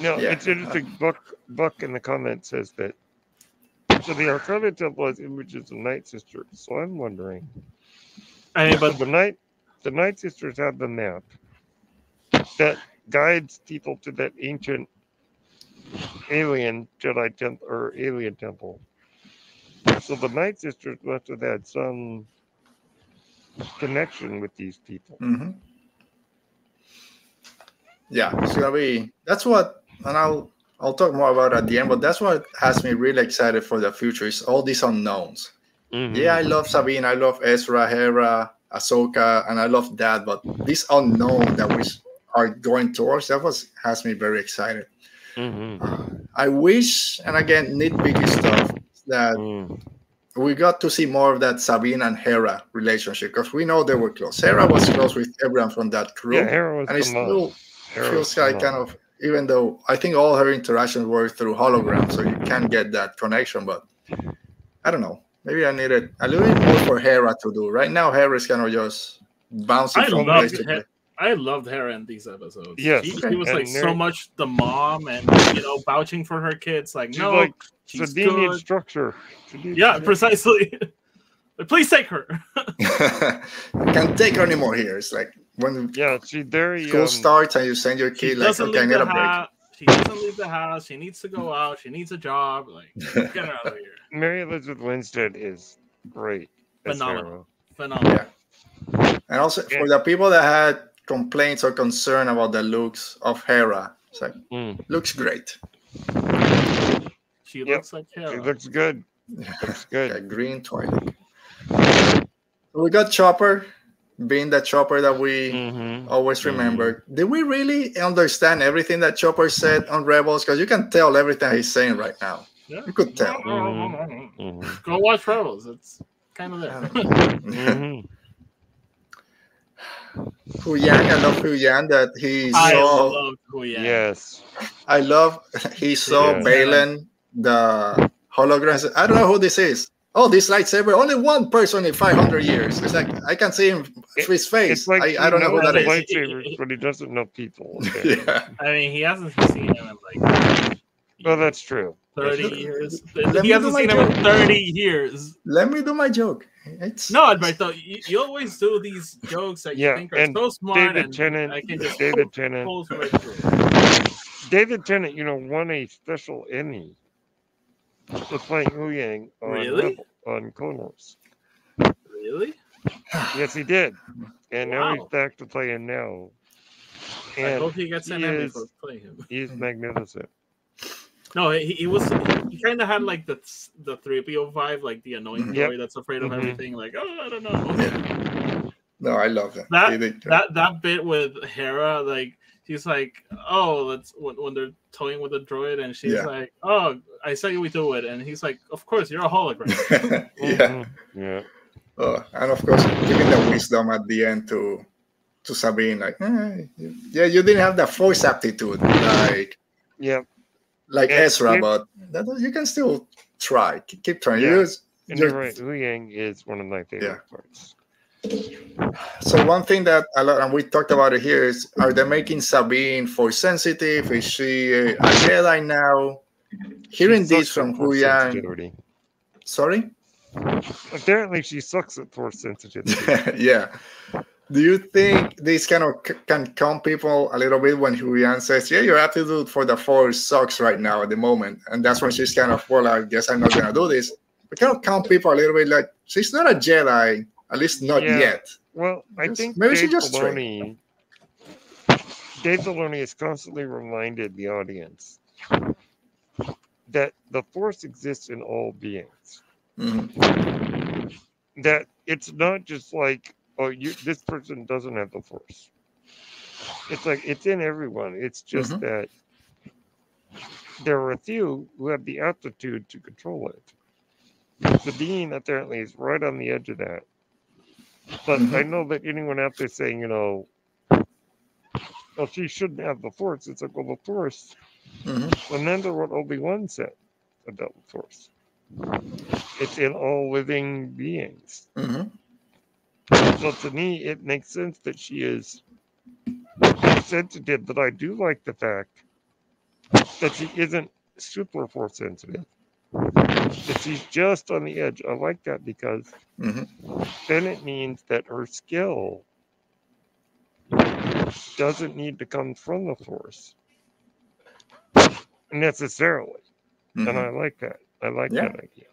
No, Yeah. it's interesting. Buck, Buck in the comments says that. So the Arcana Temple has images of Night Sisters. So I'm wondering. I mean, But but the Night, the Night Sisters have the map that guides people to that ancient alien Jedi temple or alien temple. So the Night Sisters must have had some connection with these people. Mhm. Yeah, it's gonna be. That's what, and I'll I'll talk more about it at the end. But that's what has me really excited for the future. Is all these unknowns. Mhm. Yeah, I love Sabine, I love Ezra, Hera, Ahsoka, and I love that. But this unknown that we are going towards, that was has me very excited. Mhm. I wish, and again, nitpicky stuff that Mm. We got to see more of that Sabine and Hera relationship because we know they were close. Hera was close with everyone from that crew, Yeah, Hera was and it still Hera feels like kind of even though I think all her interactions were through hologram, so you can get that connection. But I don't know. Maybe I needed a little bit more for Hera to do. Right now, Hera is kind of just bouncing I from place to place. I loved Hera in these episodes. Yes, she, she was and like so much the mom and you know vouching for her kids. Like She's no, like she's Sardinian good. structure. She Yeah, to- precisely. Please take her. Can't take her anymore here. It's like when Yeah, she very school um, starts and you send your She kid like, doesn't okay, I leave need the a break. house. She doesn't leave the house. She needs to go out. She needs a job. Like get her out of here. Mary Elizabeth Winstead is great. as Phenomenal. Hera. Phenomenal. And also Yeah. for the people that had complaints or concern about the looks of Hera, it's like Mm, looks great. She Yep. looks like She Hera. looks good. Looks good. Okay, green twilight. We got Chopper being the Chopper that we Mhm. always remember. Did we really understand everything that Chopper said on Rebels? Because you can tell everything he's saying right now. Yeah. You could tell. Mhm. Go watch Rebels. It's kind of there. Mhm. Huyang, I love Huyang that he I saw. love Huyang. Yes. I love he saw Yeah. Baylan, the holograms. I don't know who this is. Oh, this lightsaber, only one person in 500 years. It's like I can see him It- his face. It's like I, I don't know who knows that is. lightsabers, but he doesn't know people. Okay. yeah. I mean, he hasn't seen him in like Well, that's true. 30 Let- years. let he hasn't do my seen him in 30 years. Let me do my joke. It's No, Alberto, you, you always do these jokes that you Yeah, think are and so smart David and Tennant. I can just David Tennant. pull right. David Tennant, you know, won a special Emmy for playing Huyang on, Really? On Clone Wars. Really? Yes, he did. And now he's back to playing now. I hope he gets an he Emmy is- for playing him. he's magnificent. No, he, he was he kind of had like the the three PO vibe, like the annoying Mhm. boy Yep. that's afraid of Mhm. everything. Like, oh, I don't know. No, I love that. That- That that bit with Hera, like she's like, oh, let's when, when they're toying with the droid, and she's Yeah. like, oh, I say we do it, and he's like, of course, you're a hologram. yeah. Mhm. Yeah. Oh, and of course, giving the wisdom at the end to to Sabine, like, eh, yeah, you didn't have the force aptitude like Yeah. like Yeah, Ezra, yeah. but that, you can still try. Keep, keep trying. Yeah. You just- And just- you're right. Huyang is one of my favorite parts. So one thing that a lot, and we talked about it here, is are they making Sabine force sensitive? Is she a, a Jedi now? Hearing this from at Hu force Yang, sorry, Apparently, she sucks at force sensitivity. yeah. Do you think this kind of c- can calm people a little bit when Huyang says, "Yeah, your attitude for the force sucks right now at the moment," and that's when she's kind of, "Well, I guess I'm not gonna do this." But kind of calm people a little bit, like she's not a Jedi, at least not Yeah. yet. Well, I Just- think maybe she just Filoni, Dave Filoni has constantly reminded the audience that the Force exists in all beings. Mhm. That it's not just like, oh, you this person doesn't have the Force. It's like it's in everyone. It's just Mhm. that there are a few who have the aptitude to control it. The Sabine apparently is right on the edge of that. But Mhm. I know that anyone out there saying, you know, well, she shouldn't have the Force. It's like, well, the Force. Mhm. Remember what Obi Wan said about the Force. It's in all living beings. Mhm. So to me, it makes sense that she is sensitive. But I do like the fact that she isn't super Force sensitive. That she's just on the edge. I like that because Mhm. then it means that her skill doesn't need to come from the force necessarily Mhm. and i like that i like Yeah. that idea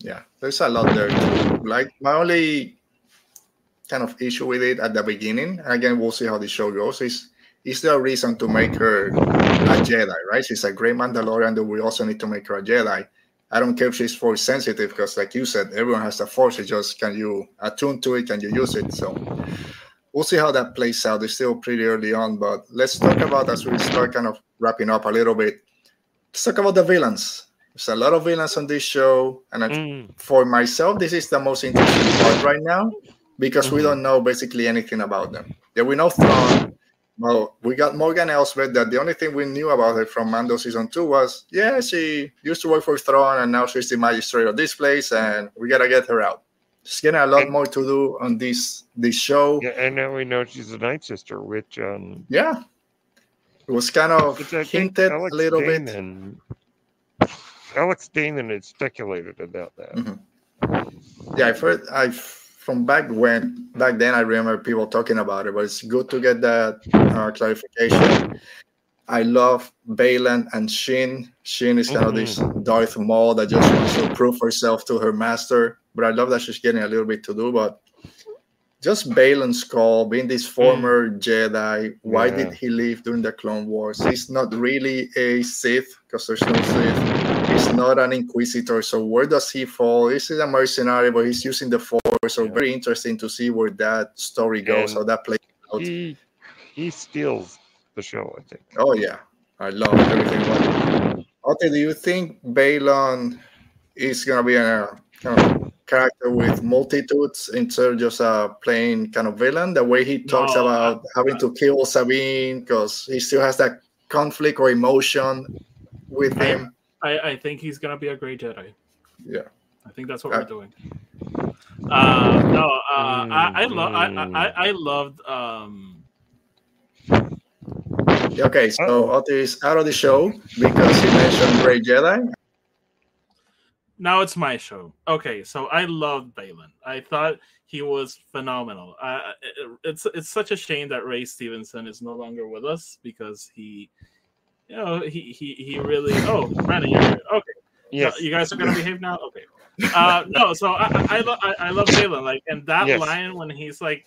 Yeah, there's a lot there too. Like my only kind of issue with it at the beginning, and again we'll see how the show goes, is is there a reason to make her a Jedi, right? She's a great Mandalorian, but we also need to make her a Jedi. I don't care if she's force sensitive, because like you said, everyone has the force. It's just can you attune to it, can you use it? So we'll see how that plays out. It's still pretty early on, but let's talk about as we start kind of wrapping up a little bit. Let's talk about the villains. There's a lot of villains on this show, and I Mm, for myself, this is the most interesting part right now because we Mhm. don't know basically anything about them. Yeah, we know Thrawn. Well, we got Morgan Elsbeth. That the only thing we knew about her from Mando season two was, yeah, she used to work for Thrawn, and now she's the magistrate of this place, and we gotta get her out. She's getting a lot And- more to do on this this show. yeah and now we know she's a night sister which um Yeah, it was kind of which i think hinted a little bit. alex damon had speculated about that Mhm. Yeah, I've heard. I from back when back then I remember people talking about it, but it's good to get that uh, clarification. I love Baylan and Shin. Shin is kind of this Darth Maul that just wants to prove herself to her master. But I love that she's getting a little bit to do. But just Baylan Skoll, being this former Jedi, why Yeah. did he leave during the Clone Wars? He's not really a Sith because there's no Sith. He's not an Inquisitor. So where does he fall? He's a mercenary, but he's using the Force. So Yeah. very interesting to see where that story goes, And how that plays out. he he steals the show i think Oh yeah, I love everything. about it. Oti, do you think Baylan is gonna be a kind of character with multitudes instead of just a plain kind of villain? The way he talks No, about having to kill Sabine because he still has that conflict or emotion with I- him. I, I think he's gonna be a great Jedi. Yeah. I think that's what Uh, we're doing. Uh, no, uh, I I, lo- I, Mm. I I loved um Okay, so Uh-oh. Oti is out of the show because he mentioned Great Jedi. now it's my show. Okay, so I loved Baylan. I thought he was phenomenal. Uh, it- it's it's such a shame that Ray Stevenson is no longer with us because he, you know, he he he really. Oh, Brandon, you're here. okay. yes You guys are gonna behave now. Okay. Uh, no, so I I, I, lo- I, I love Baylan. Like, and that Yes. line when he's like,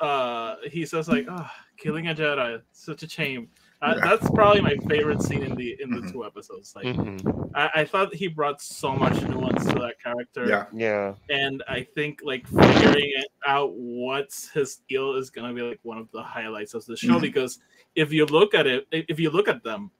uh, he says like, oh, killing a Jedi, such a shame. Uh, Yeah. That's probably my favorite scene in the in the Mhm. two episodes. Like, Mhm. I, I thought he brought so much nuance to that character. Yeah. Yeah. and I think like figuring it out what's his deal is gonna be like one of the highlights of the show Mhm. because if you look at it, if you look at them,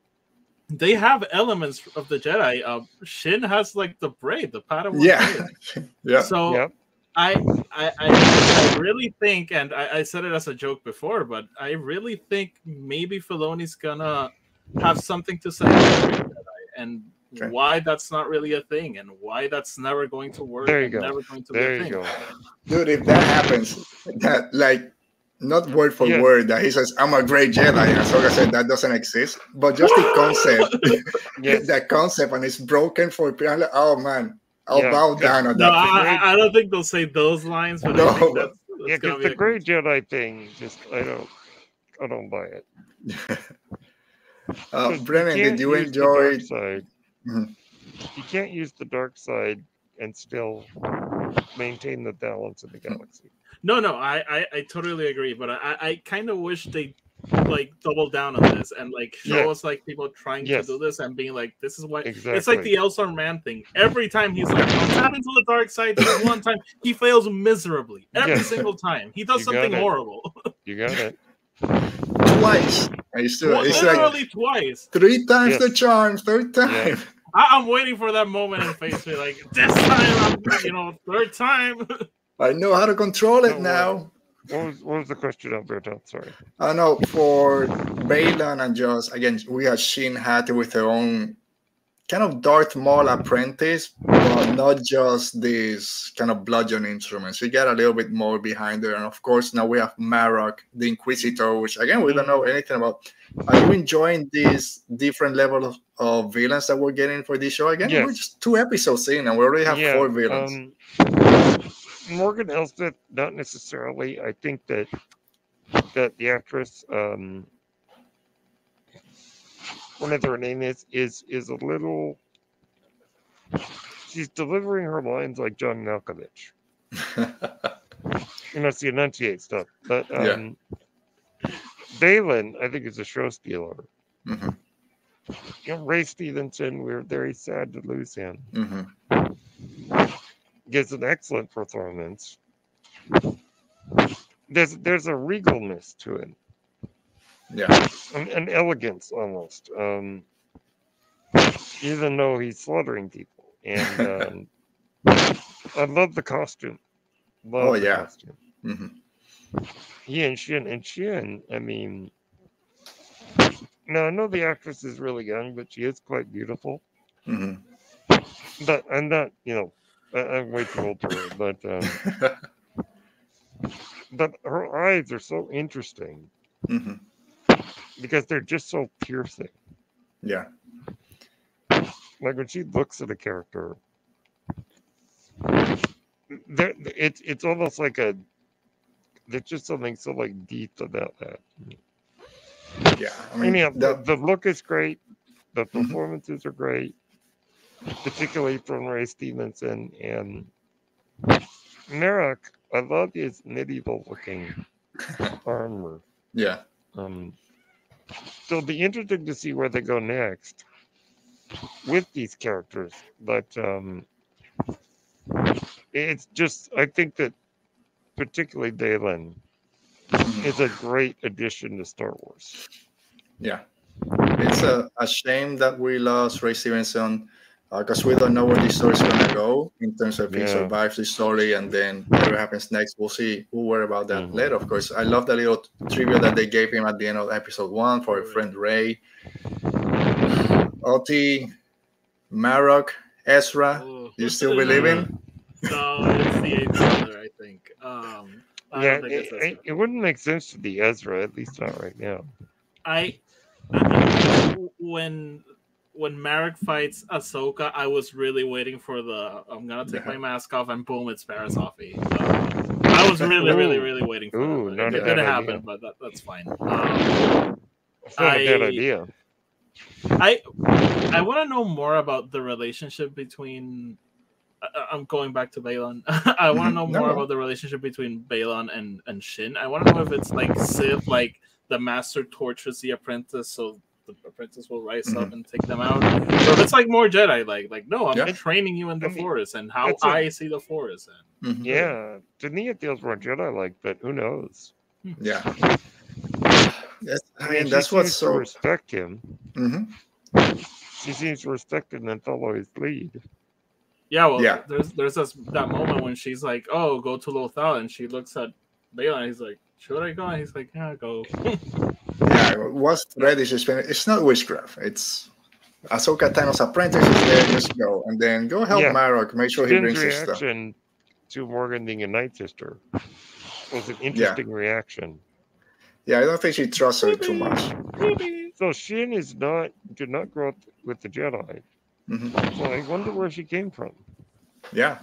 they have elements of the Jedi. Uh, Shin has like the braid, the Padawan Yeah. Yeah. So Yep. I, I I I really think, and I, I said it as a joke before, but I really think maybe Filoni's gonna have something to say about Jedi and Okay. why that's not really a thing and why that's never going to work. There you go. Never going to be There a you thing. go. Dude, if that happens, that like not word for Yeah. word that he says, I'm a great Jedi, and Ahsoka said that doesn't exist, but just the concept, Yes. that concept, and it's broken for people. I'm like, oh man, I'll Yeah. bow down on No, that. I, I- I don't think they'll say those lines, but I No. think that's, that's Yeah, gonna because the a- Grey Jedi thing, just I don't, I don't buy it. uh, Brennen, can't did you use the dark enjoy? Side. Mhm. You can't use the dark side and still maintain the balance of the galaxy. No, no, I, I, I totally agree, but I, I kind of wish they like double down on this and like show Yeah. us like people trying Yes. to do this and being like, this is what Exactly. it's like the Elsar man thing. Every time he's like, I'm tapping to the dark side, one time he fails miserably. Every Yes. single time. He does You something horrible. You got it. Twice. And it's still, it's like Literally twice. three times the charm, third time. Yeah. I, I'm waiting for that moment in face me, like this time, I'm, you know, third time. I know how to control it Don't now. What was what was the question, Alberto? Sorry. I know for Baylan and Joss, again, we have Shin Hati with her own kind of Darth Maul apprentice, but not just these kind of bludgeon instruments. We get a little bit more behind there. And of course, now we have Marrok, the Inquisitor, which again, we don't know anything about. Are you enjoying these different levels of, of villains that we're getting for this show? Again, we're Yes. just two episodes in and we already have yeah, four villains. Um, Morgan Elsbeth, not necessarily. I think that that the actress, um, whatever her name is, is is a little. She's delivering her lines like John Malkovich. You know, it's the enunciate stuff. But um, Yeah. Baylan, I think, is a show stealer. Mhm, You know, Ray Stevenson, we're very sad to lose him. mhm. Gives an excellent performance. There's there's a regalness to it. Yeah. an, an elegance almost, um, even though he's slaughtering people. And um, I love the costume. Love Oh, the yeah. costume. mhm. He and Shin and Shin. I mean, now I know the actress is really young, but she is quite beautiful. Mhm. But I'm not, you know, I, I'm way too old for her. But um, but her eyes are so interesting Mhm. because they're just so piercing. Yeah. Like when she looks at a character, there it's it's almost like a there's just something so like deep about that. Yeah. I mean, Anyhow, the, that- the look is great, the Mhm. performances are great, particularly from Ray Stevenson and Marrok. I love his medieval looking armor. yeah. Um, so it'll be interesting to see where they go next with these characters. But um, it's just, I think that particularly Dalen is a great addition to Star Wars. Yeah. It's a, a shame that we lost Ray Stevenson because we don't know where this story is going to go in terms of if he survives the story and then whatever happens next. We'll see. We'll worry about that Mhm. later, of course. I love the little trivia that they gave him at the end of episode one for a friend Ray. Oti, Marrok, Ezra. Ugh. You still believe believing? No, it's the eighth brother, I think. Um, I yeah, think it, it, it wouldn't make sense to be Ezra, at least not right now. I, I when when Marrok fights Ahsoka, I was really waiting for the I'm gonna take my mask off and boom, it's Paris Offie. Uh, I was really, really, really waiting for Ooh, that. It, didn't happen, but that, that's fine. Um, It's not a bad I- idea. I I want to know more about the relationship between. I- I'm going back to Baylan. I want to Mhm. know more no. about the relationship between Baylan and and Shin. I want to know if it's like Sith, like the master tortures the apprentice, so the apprentice will rise up Mhm. and take them out. So that's like more Jedi like. Like, no, I'm Yeah. training you in the I mean, forest and how that's a- I see the forest. And Mhm. Yeah, to me it feels more Jedi like, but who knows? Yeah. Yes, I I mean, she that's what's seems to so. respect him. Mhm. She seems to respect him and follow his lead. yeah, well, Yeah. there's there's this that moment when she's like, "Oh, go to Lothal," and she looks at Bale and he's like, "Should I go?" And he's like, "Yeah, go." Yeah, what's ready is explain. It's not witchcraft. It's Ahsoka Tano's apprentice is there. Just go and then go help Yeah. Marrok. Make sure he brings his stuff. to Morgan being a night sister was an interesting reaction. Yeah, I don't think she trusts her too much. So Shin is not did not grow up with the Jedi. Mhm. So I wonder where she came from. Yeah,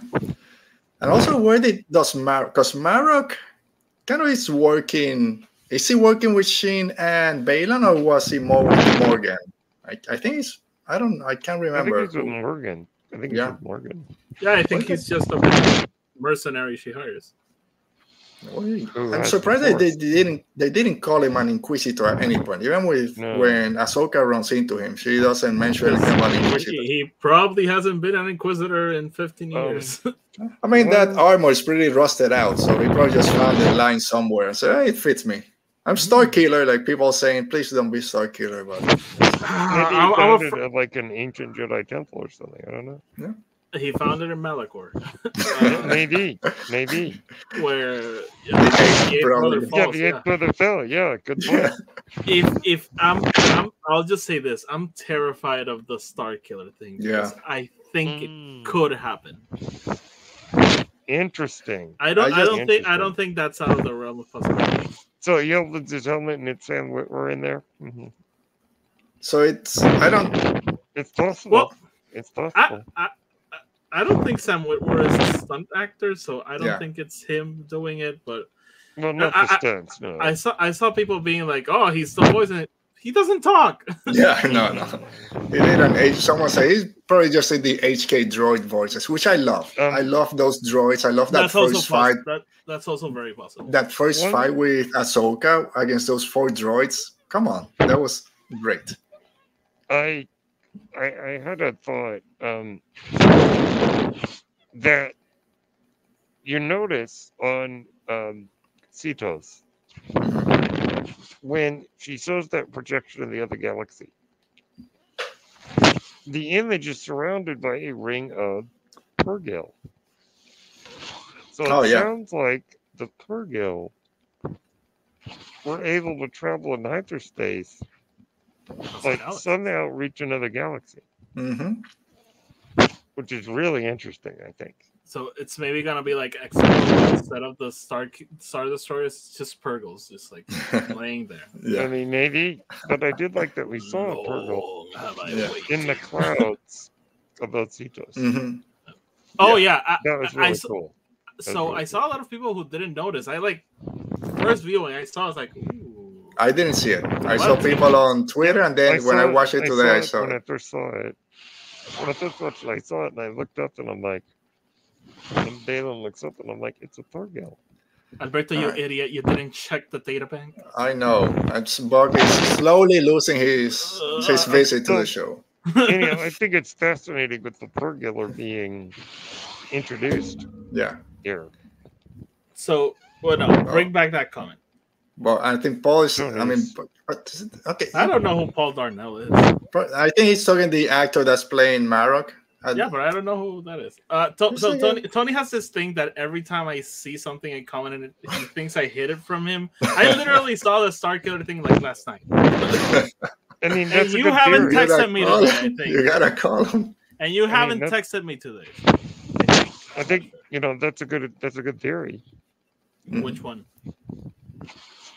and also where did does Marrok? Because Marrok kind of is working. Is he working with Shin and Baylan, or was he more with Morgan? I, I think he's. I don't. I can't remember. I think remember. he's with Morgan. I think Yeah. he's with Morgan. Yeah, I think Okay. he's just a mercenary she hires. Who I'm surprised the that they Force. didn't they didn't call him an inquisitor at any point. Even with No. when Ahsoka runs into him, she doesn't mention anything about inquisitor. He, he probably hasn't been an inquisitor in 15 Um, years. I mean that armor is pretty rusted out, so he probably just found the line somewhere and said, hey, "It fits me." I'm Star Killer, like people saying, "Please don't be Star Killer," but Maybe he I'm- I'm found afr- it like an ancient Jedi temple or something. I don't know. Yeah. He found it in Malachor, Yeah, maybe, maybe. where yeah, the eighth Probably. brother Yeah, falls. the Yeah, brother fell. Yeah, good point. If if I'm, I'm, I'll just say this: I'm terrified of the Star Killer thing. because I think it Mm, could happen. Interesting. I don't. I I, don't think. I don't think that's out of the realm of possibility. So he opens his helmet and it's Sam Witwer in there. hmm so it's I don't. It's possible. Well, it's I, possible. I, I- I don't think Sam Witwer is a stunt actor, so I don't Yeah. think it's him doing it. But well, not I- the stunts. No. I saw I saw people being like, "Oh, he's the voice," and he doesn't talk. Yeah, no, no. He did an H. Someone say he's probably just in the HK droid voices, which I love. Um, I love those droids. I love that that's also first fight. That, that's also very possible. That first One- fight with Ahsoka against those four droids. Come on, that was great. I, I, I had a thought um, that you notice on um, Seatos when she shows that projection of the other galaxy, the image is surrounded by a ring of Purrgil. So it Oh, yeah. sounds like the Purrgil were able to travel in hyperspace, like Alex. somehow reach another galaxy, hmm which is really interesting. I think. So it's maybe gonna be like X instead of the Star Star Destroyer. It's just Purrgils, just like laying there. Yeah. I mean, maybe, but I did like that we saw a Purrgil Long have I Yeah. in the clouds about Seatos. hmm Oh yeah, I, That was I- I really saw- cool. so I saw a lot of people who didn't notice. I like first viewing. I saw. I was like, ooh. I didn't see it. I saw people on Twitter, and then when I watched it today, I saw it. when I it. first saw it. When I first watched it, I saw it and I looked up and I'm like, and Dalen looks up and I'm like, it's a Purrgil. Alberto, you Alright. idiot! You didn't check the data bank. I know. It's Buck is slowly losing his his Uh, visit to the show. Anyhow, I think it's fascinating with the Purgiller being introduced Yeah. here. so, well, no, bring back that comment. Well, I think Paul is. No, I mean, but, but okay. I don't know who Paul Darnell is. but I think he's talking the actor that's playing Marrok. I- Yeah, but I don't know who that is. Uh, to- so like Tony, Tony has this thing that every time I see something and comment and it, he thinks I hid it from him. I literally saw the Star Killer thing like last night, I mean, that's a you haven't theory. text- gotta texted me call today, I think. You gotta call him. and you I haven't that's- texted me today. I think you know that's a good that's a good theory. Which one?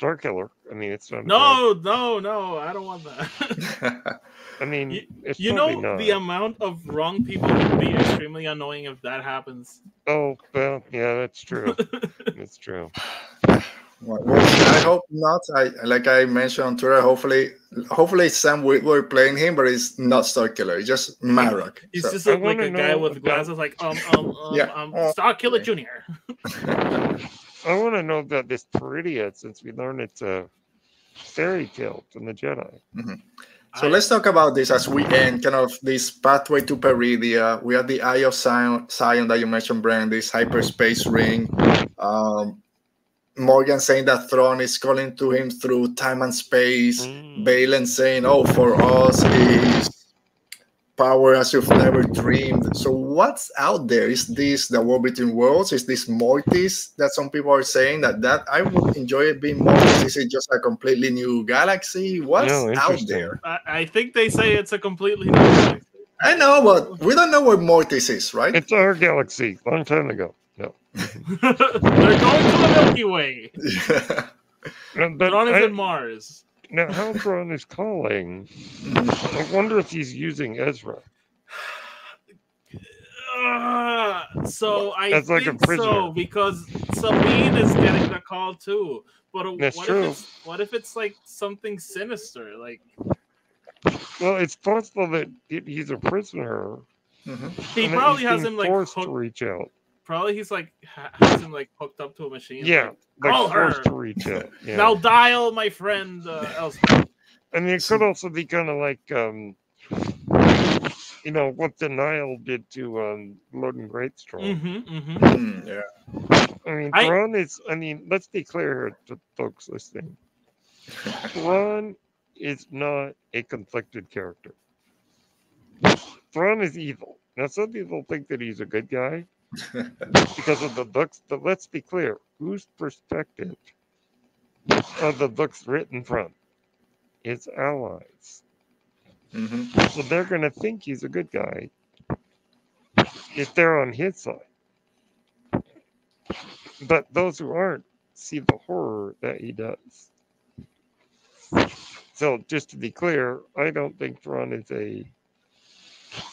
Star Killer. I mean, it's not. a No, no, no. I don't want that. I mean, You- it's you know not. the amount of wrong people would be extremely annoying if that happens. Oh well, yeah, that's true. that's true. Well, well, I hope not. I like I mentioned on Twitter. Hopefully, hopefully Sam Witwer playing him, but it's not Star Killer. It's just Marrok. He's So- just I look like a guy with glasses, like um um um, Yeah. um Star Killer. Junior. I want to know about this Peridea since we learned it's a fairy tale from the Jedi. So I- let's talk about this as we end kind of this pathway to Peridea. We have the Eye of Sion, Sion that you mentioned, Brand, this hyperspace ring. Um, Morgan saying that Thrawn is calling to him through time and space. Mm. Baylan saying, "Oh, for us is power as you've never dreamed." So what's out there? Is this the war between worlds? Is this Mortis that some people are saying that that I would enjoy it being Mortis? Is it just a completely new galaxy? What's No, out there? I, I think they say it's a completely new galaxy. I know, but we don't know where Mortis is, right? It's our galaxy, long time ago. No, They're going to the Milky Way. Uh, but Thrawn is I- in Mars. Now how Thrawn is calling. I wonder if he's using Ezra. Uh, so I As like a think so because Sabine is getting the call too. But That's what true. if it's what if it's like something sinister? Like Well, it's possible that he- he's a prisoner. Mhm. he probably has him like forced to reach out. Probably he's like has him like hooked up to a machine. Yeah, like, like call forced her. to reach out. Yeah. Now dial my friend uh, Elsbeth. I mean, it could also be kind of like, um, you know, what the Nihil did to um, Loden Greatstorm. Mm-hmm, mm-hmm. Mm, yeah. I mean, I- Thrawn is, I mean, let's be clear here to folks listening. Thrawn is not a conflicted character. Thrawn is evil. Now, some people think that he's a good guy because of the books, but let's be clear whose perspective are the books written from? His allies. Mhm. So they're going to think he's a good guy if they're on his side. But those who aren't see the horror that he does. So just to be clear, I don't think Thrawn is a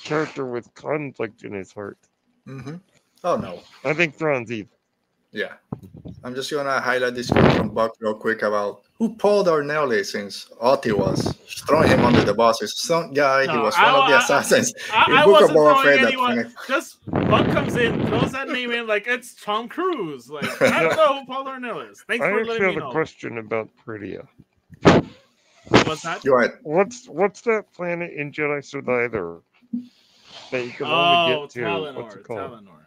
character with conflict in his heart. Mhm. Oh no. I think Thrawn's evil. Yeah. I'm just gonna highlight this comment from Buck real quick about who Paul Darnell is since Oti was throwing him under the bus. He's some guy, he was I- one of the assassins. I, In I wasn't Boba throwing Fett, that anyone. Just Buck comes in, throws that name in like it's Tom Cruise. Like I don't know who Paul Darnell is. Thanks I for letting me know. I have a question about Peridea. What's that? You're right. What's what's that planet in Jedi Survivor that you can only Oh, get to? What's it called? Tanalorr.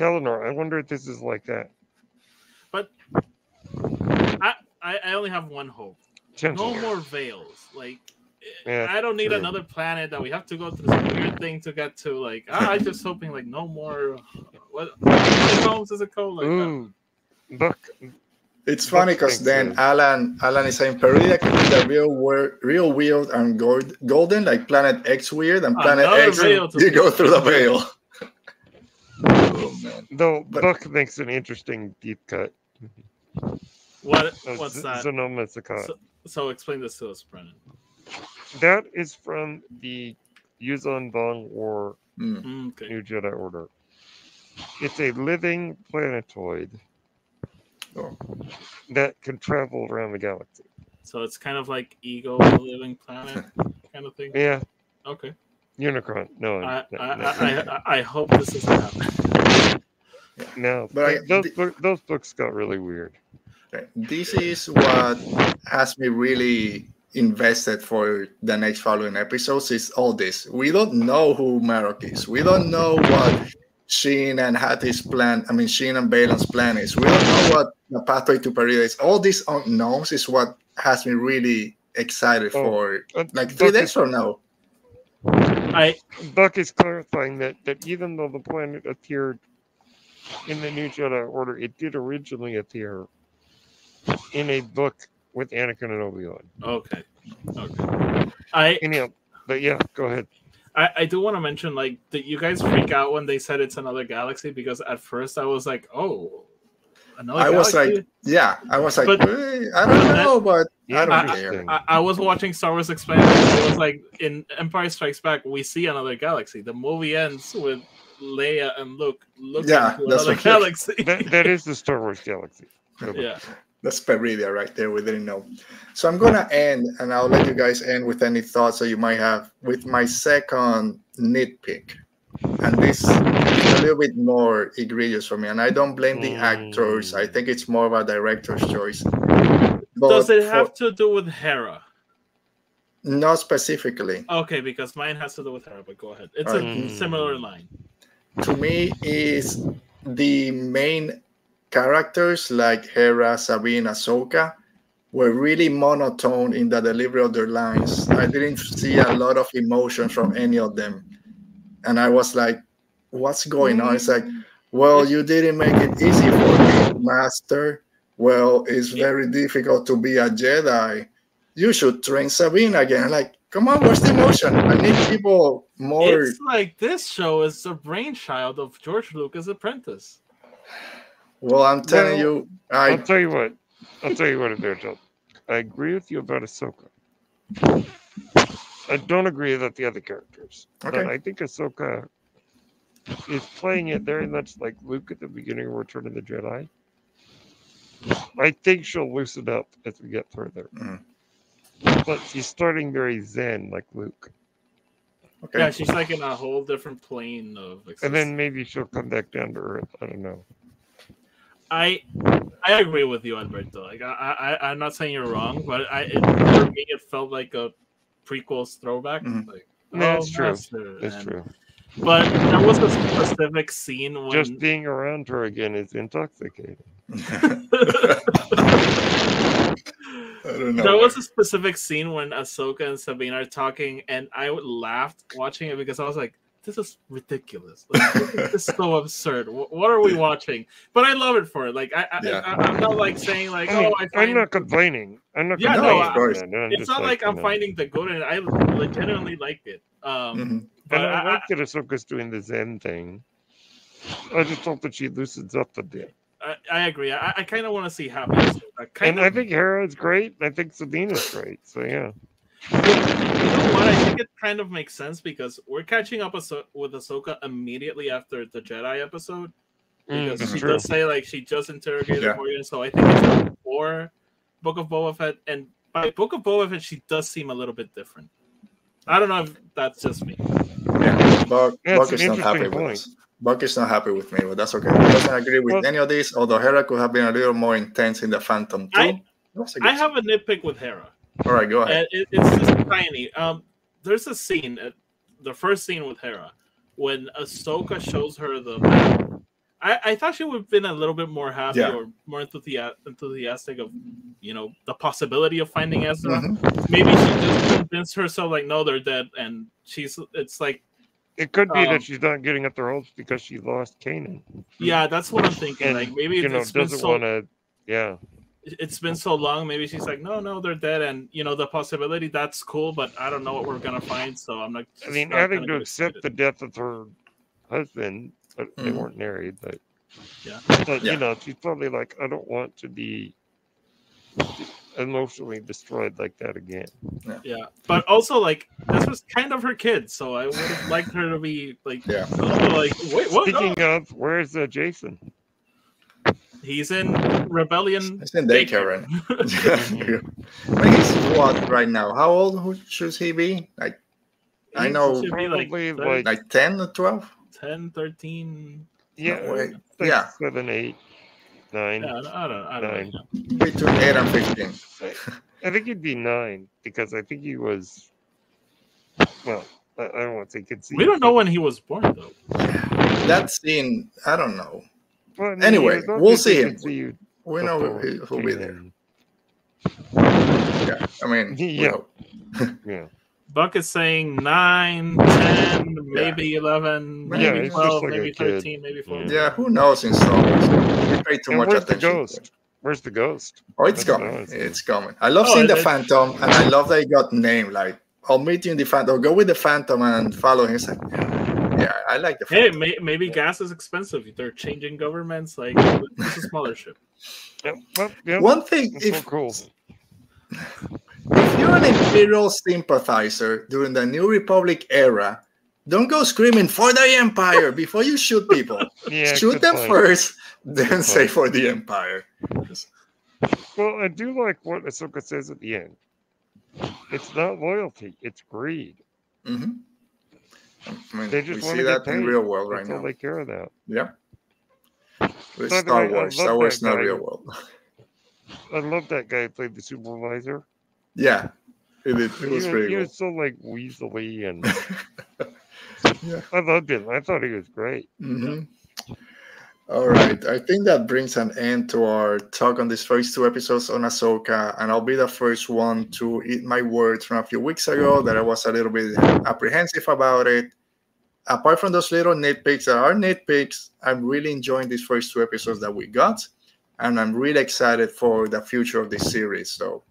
Tanalorr. I wonder if this is like that. I, I I only have one hope. No more veils. Like Yeah, I don't need true. another planet that we have to go through some weird thing to get to. Like I, I'm just hoping like no more. What Holmes is it called? Like uh, Ooh, look. It's funny because then man. Alan Alan is saying Peridea could be the real wor- real weird and gold, golden, like Planet X weird, and Planet Another X veil you go through the veil. Man. Though But- Buck makes an interesting deep cut. what what's Z- that? Zonama Sekot. So, so explain this to us, Brennen. That is from the Yuuzhan Vong War Mm. Okay. New Jedi Order. It's a living planetoid Oh. that can travel around the galaxy. So it's kind of like Ego, the living planet kind of thing. Yeah, Okay. Unicron. No, I no, I, no, I, I, I hope this is happening. No. But I- those, the- book- those books got really weird. Okay. This is what has me really invested for the next following episodes is all this. We don't know who Marrok is. We don't know what Shin and Hati's plan, I mean Shin and Baylan's plan is. We don't know what the pathway to Peridea is. All these unknowns is what has me really excited Oh, for Uh, like three Buck days is- from now. I Buck is clarifying that, that even though the planet appeared in the New Jedi Order, it did originally appear in a book with Anakin and Obi Wan. okay. Okay. I Anyhow, but yeah, go ahead. I, I do want to mention like did you guys freak out when they said it's another galaxy because at first I was like oh another I was like, yeah, I was like, But- "Eh, I don't know, but I don't Interesting. care. I, I was watching Star Wars Expanded. It was like in Empire Strikes Back, we see another galaxy. The movie ends with Leia and Luke looking Yeah, to that's another what- galaxy. that, that is the Star Wars galaxy. yeah. That's Peridea right there. We didn't know. So I'm gonna end, and I'll let you guys end with any thoughts that you might have with my second nitpick. And this is a little bit more egregious for me. And I don't blame the hmm. actors. I think it's more of a director's choice. Does it have for- to do with Hera? not specifically? Okay, because mine has to do with Hera, but go ahead. It's Alright. a similar line. To me, is the main characters like Hera, Sabine, Ahsoka were really monotone in the delivery of their lines. I didn't see a lot of emotion from any of them, and I was like, "What's going on?" It's like, "Well, you didn't make it easy for me, Master. Well, it's very difficult to be a Jedi. You should train Sabine again." Like, come on, where's the emotion? I need people more. It's like this show is the brainchild of George Lucas' apprentice. Well, I'm telling Well, you, I'll tell you what. I'll tell you what, Adele. I agree with you about Ahsoka. I don't agree with the other characters. But Okay. I think Ahsoka is playing it very much like Luke at the beginning of Return of the Jedi. I think she'll loosen up as we get further. Mhm. But she's starting very zen like Luke. okay. Yeah, she's like in a whole different plane of And then maybe she'll come back down to earth. I don't know. I I agree with you, Alberto. Like I, I I'm not saying you're wrong, but I it, for me it felt like a prequels throwback. Mhm. Like, Yeah, oh, it's true. Master, That's and- true. But there was a specific scene when Just being around her again is intoxicating. I don't know. There was a specific scene when Ahsoka and Sabine are talking, and I would laughed watching it because I was like, "This is ridiculous. Like, this is so absurd. What are we watching?" But I love it for it. Like I, I, Yeah. I I'm not like saying like, I mean, "Oh, I I'm find." not complaining. I'm not Yeah, no, complaining. of course. I'm it's not like, I'm you know. finding the good in it. I legitimately like it. Um, Mhm. but And I, I, like that Ahsoka's doing the Zen thing. I just hope that she loosens up a bit. I, I agree. I, I kind of want to see how. I kind And I think Hera is great. I think Sabine is great. So yeah. You know what? I think it kind of makes sense because we're catching up with Ahsoka immediately after the Jedi episode. Mm, Because that's she true. does say like she just interrogated Yeah. Morgan, so I think it's before Book of Boba Fett. And by Book of Boba Fett, she does seem a little bit different. I don't know if that's just me. Yeah, Buck, Yeah, Buck it's is not happy interesting with us. Buck is not happy with me, but that's okay. He doesn't agree with Well- any of this, although Hera could have been a little more intense in the Phantom too. I- I have a nitpick with Hera. All right, go ahead. And it, it's just tiny. Um, there's a scene, uh, the first scene with Hera, when Ahsoka shows her the. I, I thought she would have been a little bit more happy Yeah. or more enthusi- enthusiastic of, you know, the possibility of finding Ezra. Mhm. Maybe she just convinced herself like, no, they're dead, and she's. It's like, It could be Um, that she's not getting up their hopes because she lost Kanan. yeah, that's what I'm thinking. And like maybe you know, it's been doesn't so want to. Yeah. it's been so long. Maybe she's like, no, no, they're dead, and you know the possibility that's cool, but I don't know what we're gonna find, so I'm not. I mean, not having gonna accept excited. the death of her husband, but they Mhm. weren't married. But Yeah. but Yeah. you know, she's probably like, I don't want to be emotionally destroyed like that again. Yeah, but also like this was kind of her kid, so I would have liked her to be like, Yeah. like wait, what? Speaking No. of, where's uh, Jason? He's in Rebellion. It's in daycare. right? I he's what right now? How old should he be? Like I know- should be like, Probably thir- like- like 10 or 12? 10, 13. Yeah, way. like Yeah. seven, eight, nine. Yeah, I don't, I don't, I don't Nine. know. Between 8 and 15. I think he'd be nine because I think he was. Well, I, I don't want to say conceived. We don't know when he was born though. That scene, I don't know. well, I mean, Anyway, we'll see him. conceived We know before who- who'll be there. Yeah, I mean, we Yeah. hope. Yeah, Buck is saying 9, 10, maybe 11, maybe he's just 12, like a maybe kid. 13, maybe 14. Yeah, who knows in Star Wars? We pay too and much where's the attention. to ghost? Where's the ghost? Oh, it's That's what I coming. was It's coming. I love Oh, seeing the it's- Phantom, and I love that he got named. Like, I'll meet you in the Phantom. Go with the Phantom and follow him. It's like, yeah, I like the Hey, Phantom. may, maybe gas is expensive. They're changing governments. Like, it's a smaller ship. Yeah, well, yeah, One thing, that's so cool. If you're an Imperial sympathizer during the New Republic era, don't go screaming for the Empire before you shoot people. Yeah, shoot them point. first, then Good say point. for the Empire. Well, I do like what Ahsoka says at the end. It's not loyalty; it's greed. hmm I mean, They we just see wanna that in real world right now. they care about. Yeah. The Star Wars. Star Wars not guy real world. I love that guy who played the supervisor. Yeah, it, it, it He was pretty he cool. was so like weaselly, and Yeah. I loved it. I thought he was great. Mhm. All right. I think that brings an end to our talk on these first two episodes on Ahsoka, and I'll be the first one to eat my words from a few weeks ago that I was a little bit apprehensive about it. Apart from those little nitpicks that are nitpicks, I'm really enjoying these first two episodes that we got, and I'm really excited for the future of this series. So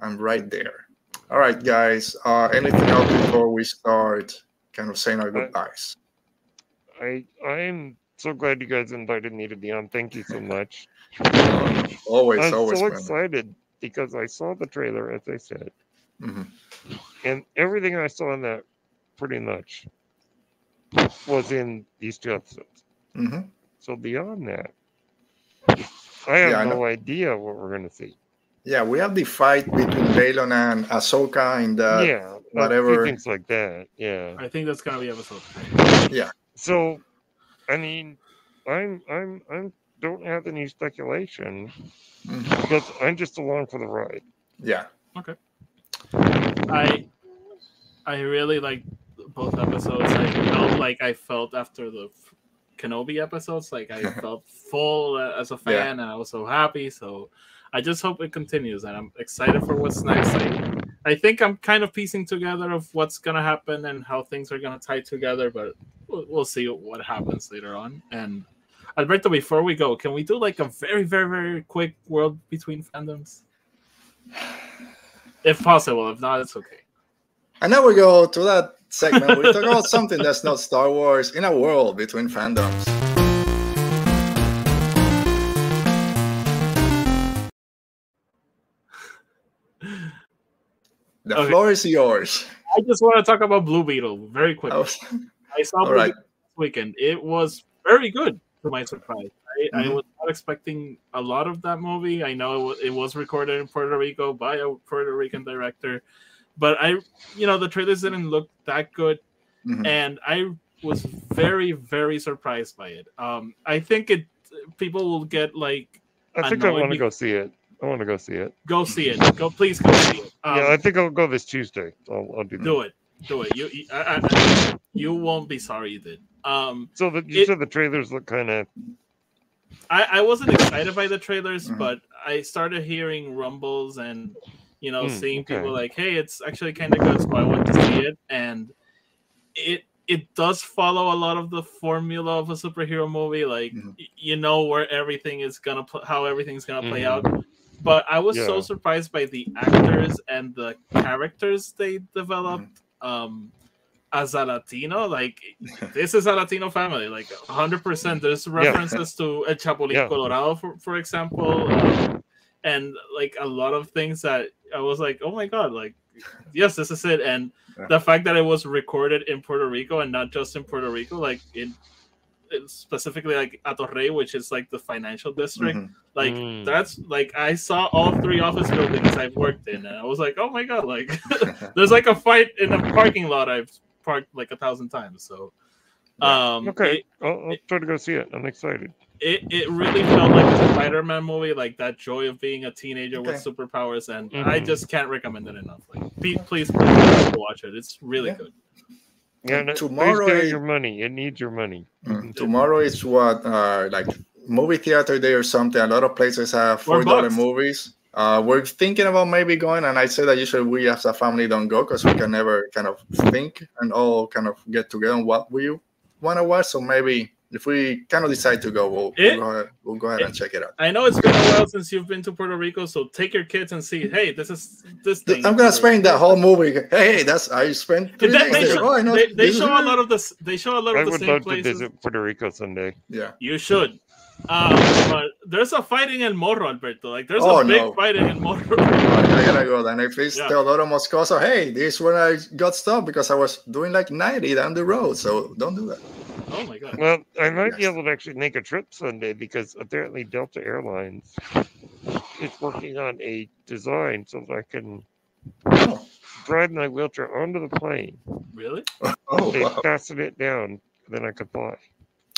I'm right there. All right, guys. Uh, anything else before we start kind of saying our goodbyes? I I'm so glad you guys invited me to be on. Thank you so much. Always, I'm always. so excited because I saw the trailer, as I said, Mhm. and everything I saw in that pretty much was in these two episodes. Mhm. So beyond that, I have Yeah, I no idea what we're gonna see. Yeah, we have the fight between Baylan and Ahsoka in the yeah, whatever- things like that. Yeah. I think that's gonna be episode three. So, I mean, I'm I'm I'm don't have any speculation Mhm. because I'm just along for the ride. yeah. Okay. I I really like both episodes. I felt like I felt after the Kenobi episodes, like I felt full uh, as a Yeah. fan, and I was so happy. So I just hope it continues, and I'm excited for what's next. I, I think I'm kind of piecing together of what's gonna happen and how things are gonna tie together, but we'll, we'll see what happens later on. And Alberto, before we go, can we do like a very, very, very quick world between fandoms? If possible, if not, it's okay. And now we go to that segment. We talk about something that's not Star Wars in a world between fandoms. The Okay. floor is yours. I just want to talk about Blue Beetle very quickly. I was- I saw all Blue right. This weekend. It was very good to my surprise. I, I Mhm. was not expecting a lot of that movie. I know it wa- it was recorded in Puerto Rico by a Puerto Rican director, but I, you know, the trailers didn't look that good, Mhm. and I was very, very surprised by it. Um, I think it people will get like I think I want to go see it. I want to go see it. go see it, go please go see it. Um, yeah, I think I'll go this Tuesday. I'll, I'll do that. do it, do it. You, you, I, I, you won't be sorry you did. Um, So the, you It- said the trailers look kind of I, I wasn't excited by the trailers, Mhm. but I started hearing rumbles and you know Mm, seeing people like, "Hey, it's actually kind of good," so I went to see it, and it it does follow a lot of the formula of a superhero movie. Like Mhm. y- you know where everything is gonna pl- how everything's gonna play Mhm. out. But I was so surprised by the actors and the characters they developed. Um, as a Latino, like this is a Latino family, like 100%. There's references to El Chapulín Yeah. Colorado, for, for example, um, and like a lot of things that I was like, oh my god, like yes, this is it. And Yeah. the fact that it was recorded in Puerto Rico and not just in Puerto Rico, like in it's specifically like Hato Rey, which is like the financial district. Mhm. Like Mm. that's like I saw all three office buildings I've worked in, and I was like, oh my god, like there's like a fight in a parking lot I've parked like a thousand times. So, um, okay. it, I'll, I'll try to go see it. I'm excited. it, it really felt like a Spider-Man movie, like that joy of being a teenager with superpowers, and I Mhm. just can't recommend it enough. Like, please, please, please watch it. It's really Yeah. good. Yeah, no, tomorrow is- your money. It needs your money. Mm. Tomorrow is what uh, like movie theater day or something. A lot of places have Four four dollar movies. Uh, we're thinking about maybe going, and I say that usually we as a family don't go because we can never kind of think and all kind of get together on what we want to watch. So maybe if we kind of decide to go, we'll, It- we'll, go, ahead, we'll go ahead and check it out. I know it's been a while since you've been to Puerto Rico, so take your kids and see. Hey, this is this thing. I'm gonna spend that whole movie. Hey, hey, that's I spent They, three they, days there. show, Oh, I know. they, they show a lot of this. They show a lot I of the same places. I would same love to visit Puerto Rico someday. Yeah. You should. Um, but there's a fighting in Morro, Alberto. Like there's Oh, a big no. fighting in Morro. I gotta go then. If it's Yeah. Teodoro Moscoso, hey, this is when I got stopped because I was doing like 90 down the road. So don't do that. Oh my god. Well, I might be able to actually make a trip Sunday because apparently Delta Airlines is working on a design so that I can Oh, drive my wheelchair onto the plane. Really? oh, They wow. fasten it down, then I could fly.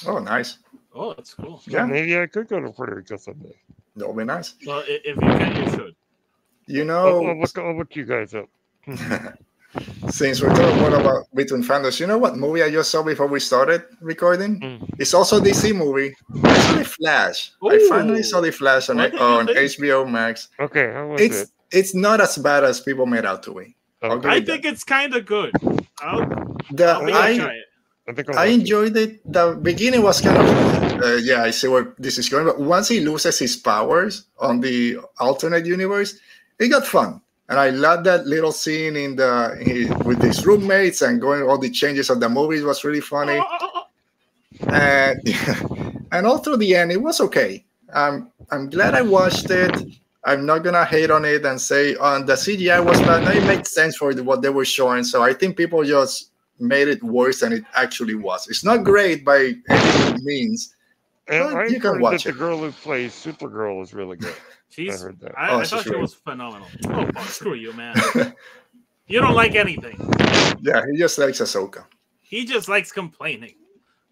oh nice. Oh, that's cool. So Yeah. maybe I could go to Puerto Rico someday. That'll be nice. Well, if you can, you should. You I'll, know, I'll look, I'll look you guys up. since we're talking more about between fandoms, you know what movie I just saw before we started recording? Mm. It's also a DC movie. I saw the Flash. I finally saw the Flash on, What did you on? HBO Max. Okay, how was It's it? it's not as bad as people made out to be. I'll Okay. I it think it's kind of good. I'll, The, I'll I, try it. I I'll I watch it. enjoyed it. The beginning was kind of, uh, yeah, I see where this is going. But once he loses his powers on the alternate universe, it got fun. And I love that little scene in the in, with his roommates and going all the changes of the movies was really funny. Oh, oh, oh, oh. And and all through the end, it was okay. I'm I'm glad I watched it. I'm not gonna hate on it and say oh, on the CGI was bad. No, it made sense for what they were showing. So I think people just made it worse than it actually was. It's not great by any means. And I you can watch that it. the girl who plays Supergirl is really good. I She's. heard that. I, Oh, I thought she great. was phenomenal. Oh, fuck, screw you, man. You don't like anything. Yeah, he just likes Ahsoka. He just likes complaining.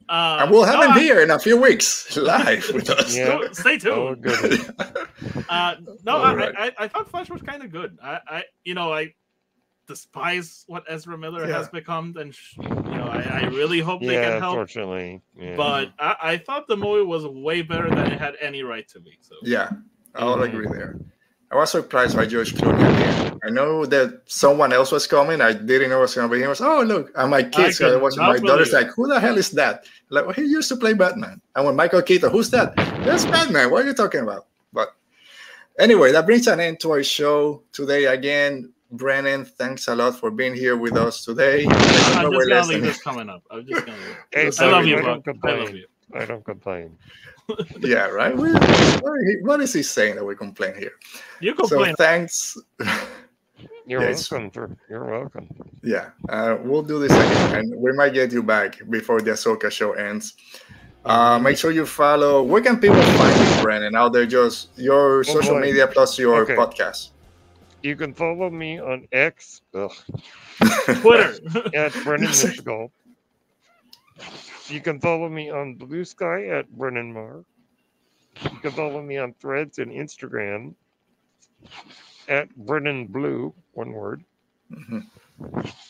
Uh, and we'll have no, him I- here in a few weeks live with us. Yeah. go- Stay Oh, tuned. good. Uh, no, I, right. I, I thought Flash was kind of good. I, I, you know, I despise what Ezra Miller Yeah. has become, and sh- you know, I, I really hope they can help. unfortunately. Yeah. But I, I thought the movie was way better than it had any right to be. So Yeah, I'll agree mm-hmm. there. I was surprised by George Clooney at. I know that someone else was coming. I didn't know it was going to be him. I was, oh, look. And my kids, could I watching not my daughter's like, who the hell is that? Like, well, he used to play Batman. And when Michael Keaton, who's that? That's Batman. What are you talking about? But anyway, that brings an end to our show today. Again, Brennen, thanks a lot for being here with us today. I know I'm just gonna leave this coming up. I'm just gonna. Leave. I love you, I bro. don't I love complain. you. I don't complain. Yeah, right? We, what is he- what is he saying that we complain here? You complain. So thanks. You're Yes. welcome. For, you're welcome. Yeah, uh, we'll do this again, and we might get you back before the Ahsoka show ends. Uh, make sure you follow. Where can people find you, Brandon? Out there, just your social boy. media plus your Okay. podcast. You can follow me on X ugh, Twitter. at Brennen Yes. You can follow me on Blue Sky at Brennen Marr. You can follow me on Threads and Instagram at Brennen Blue, one word. Mhm.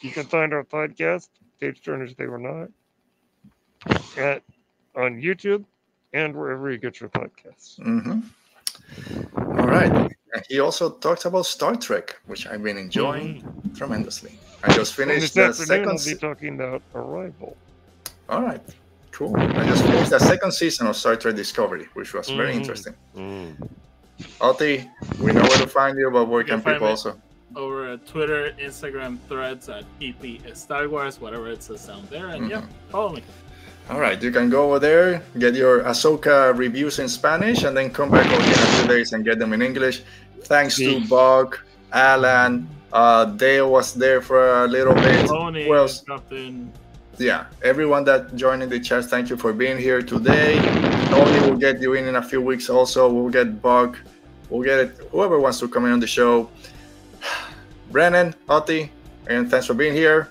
You can find our podcast, Page Turners They Were Not, at on YouTube and wherever you get your podcasts. Mhm. All right. He also talked about Star Trek, which I've been enjoying tremendously. I just finished this the I'll second. be se- talking about Arrival. All right, cool. I just finished the second season of Star Trek Discovery, which was very Mhm. interesting. Mm. Oti, we know where to find you, but where You can can find people also? over at Twitter, Instagram, Threads at EP Star Wars, whatever it says down there, and yeah, Mm-hmm. follow me. All right, you can go over there, get your Ahsoka reviews in Spanish, and then come back over here in a few days and get them in English. Thanks to Yeah. Bog, Alan, uh, Dale was there for a little bit. Tony, Who else? Captain. Yeah, everyone that joined in the chat, thank you for being here today. Tony will get you in in a few weeks. Also, we'll get Buck, we'll get it. Whoever wants to come in on the show. Brennen, Oti, and thanks for being here.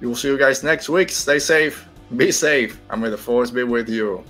We will see you guys next week. Stay safe, be safe, and may the force be with you.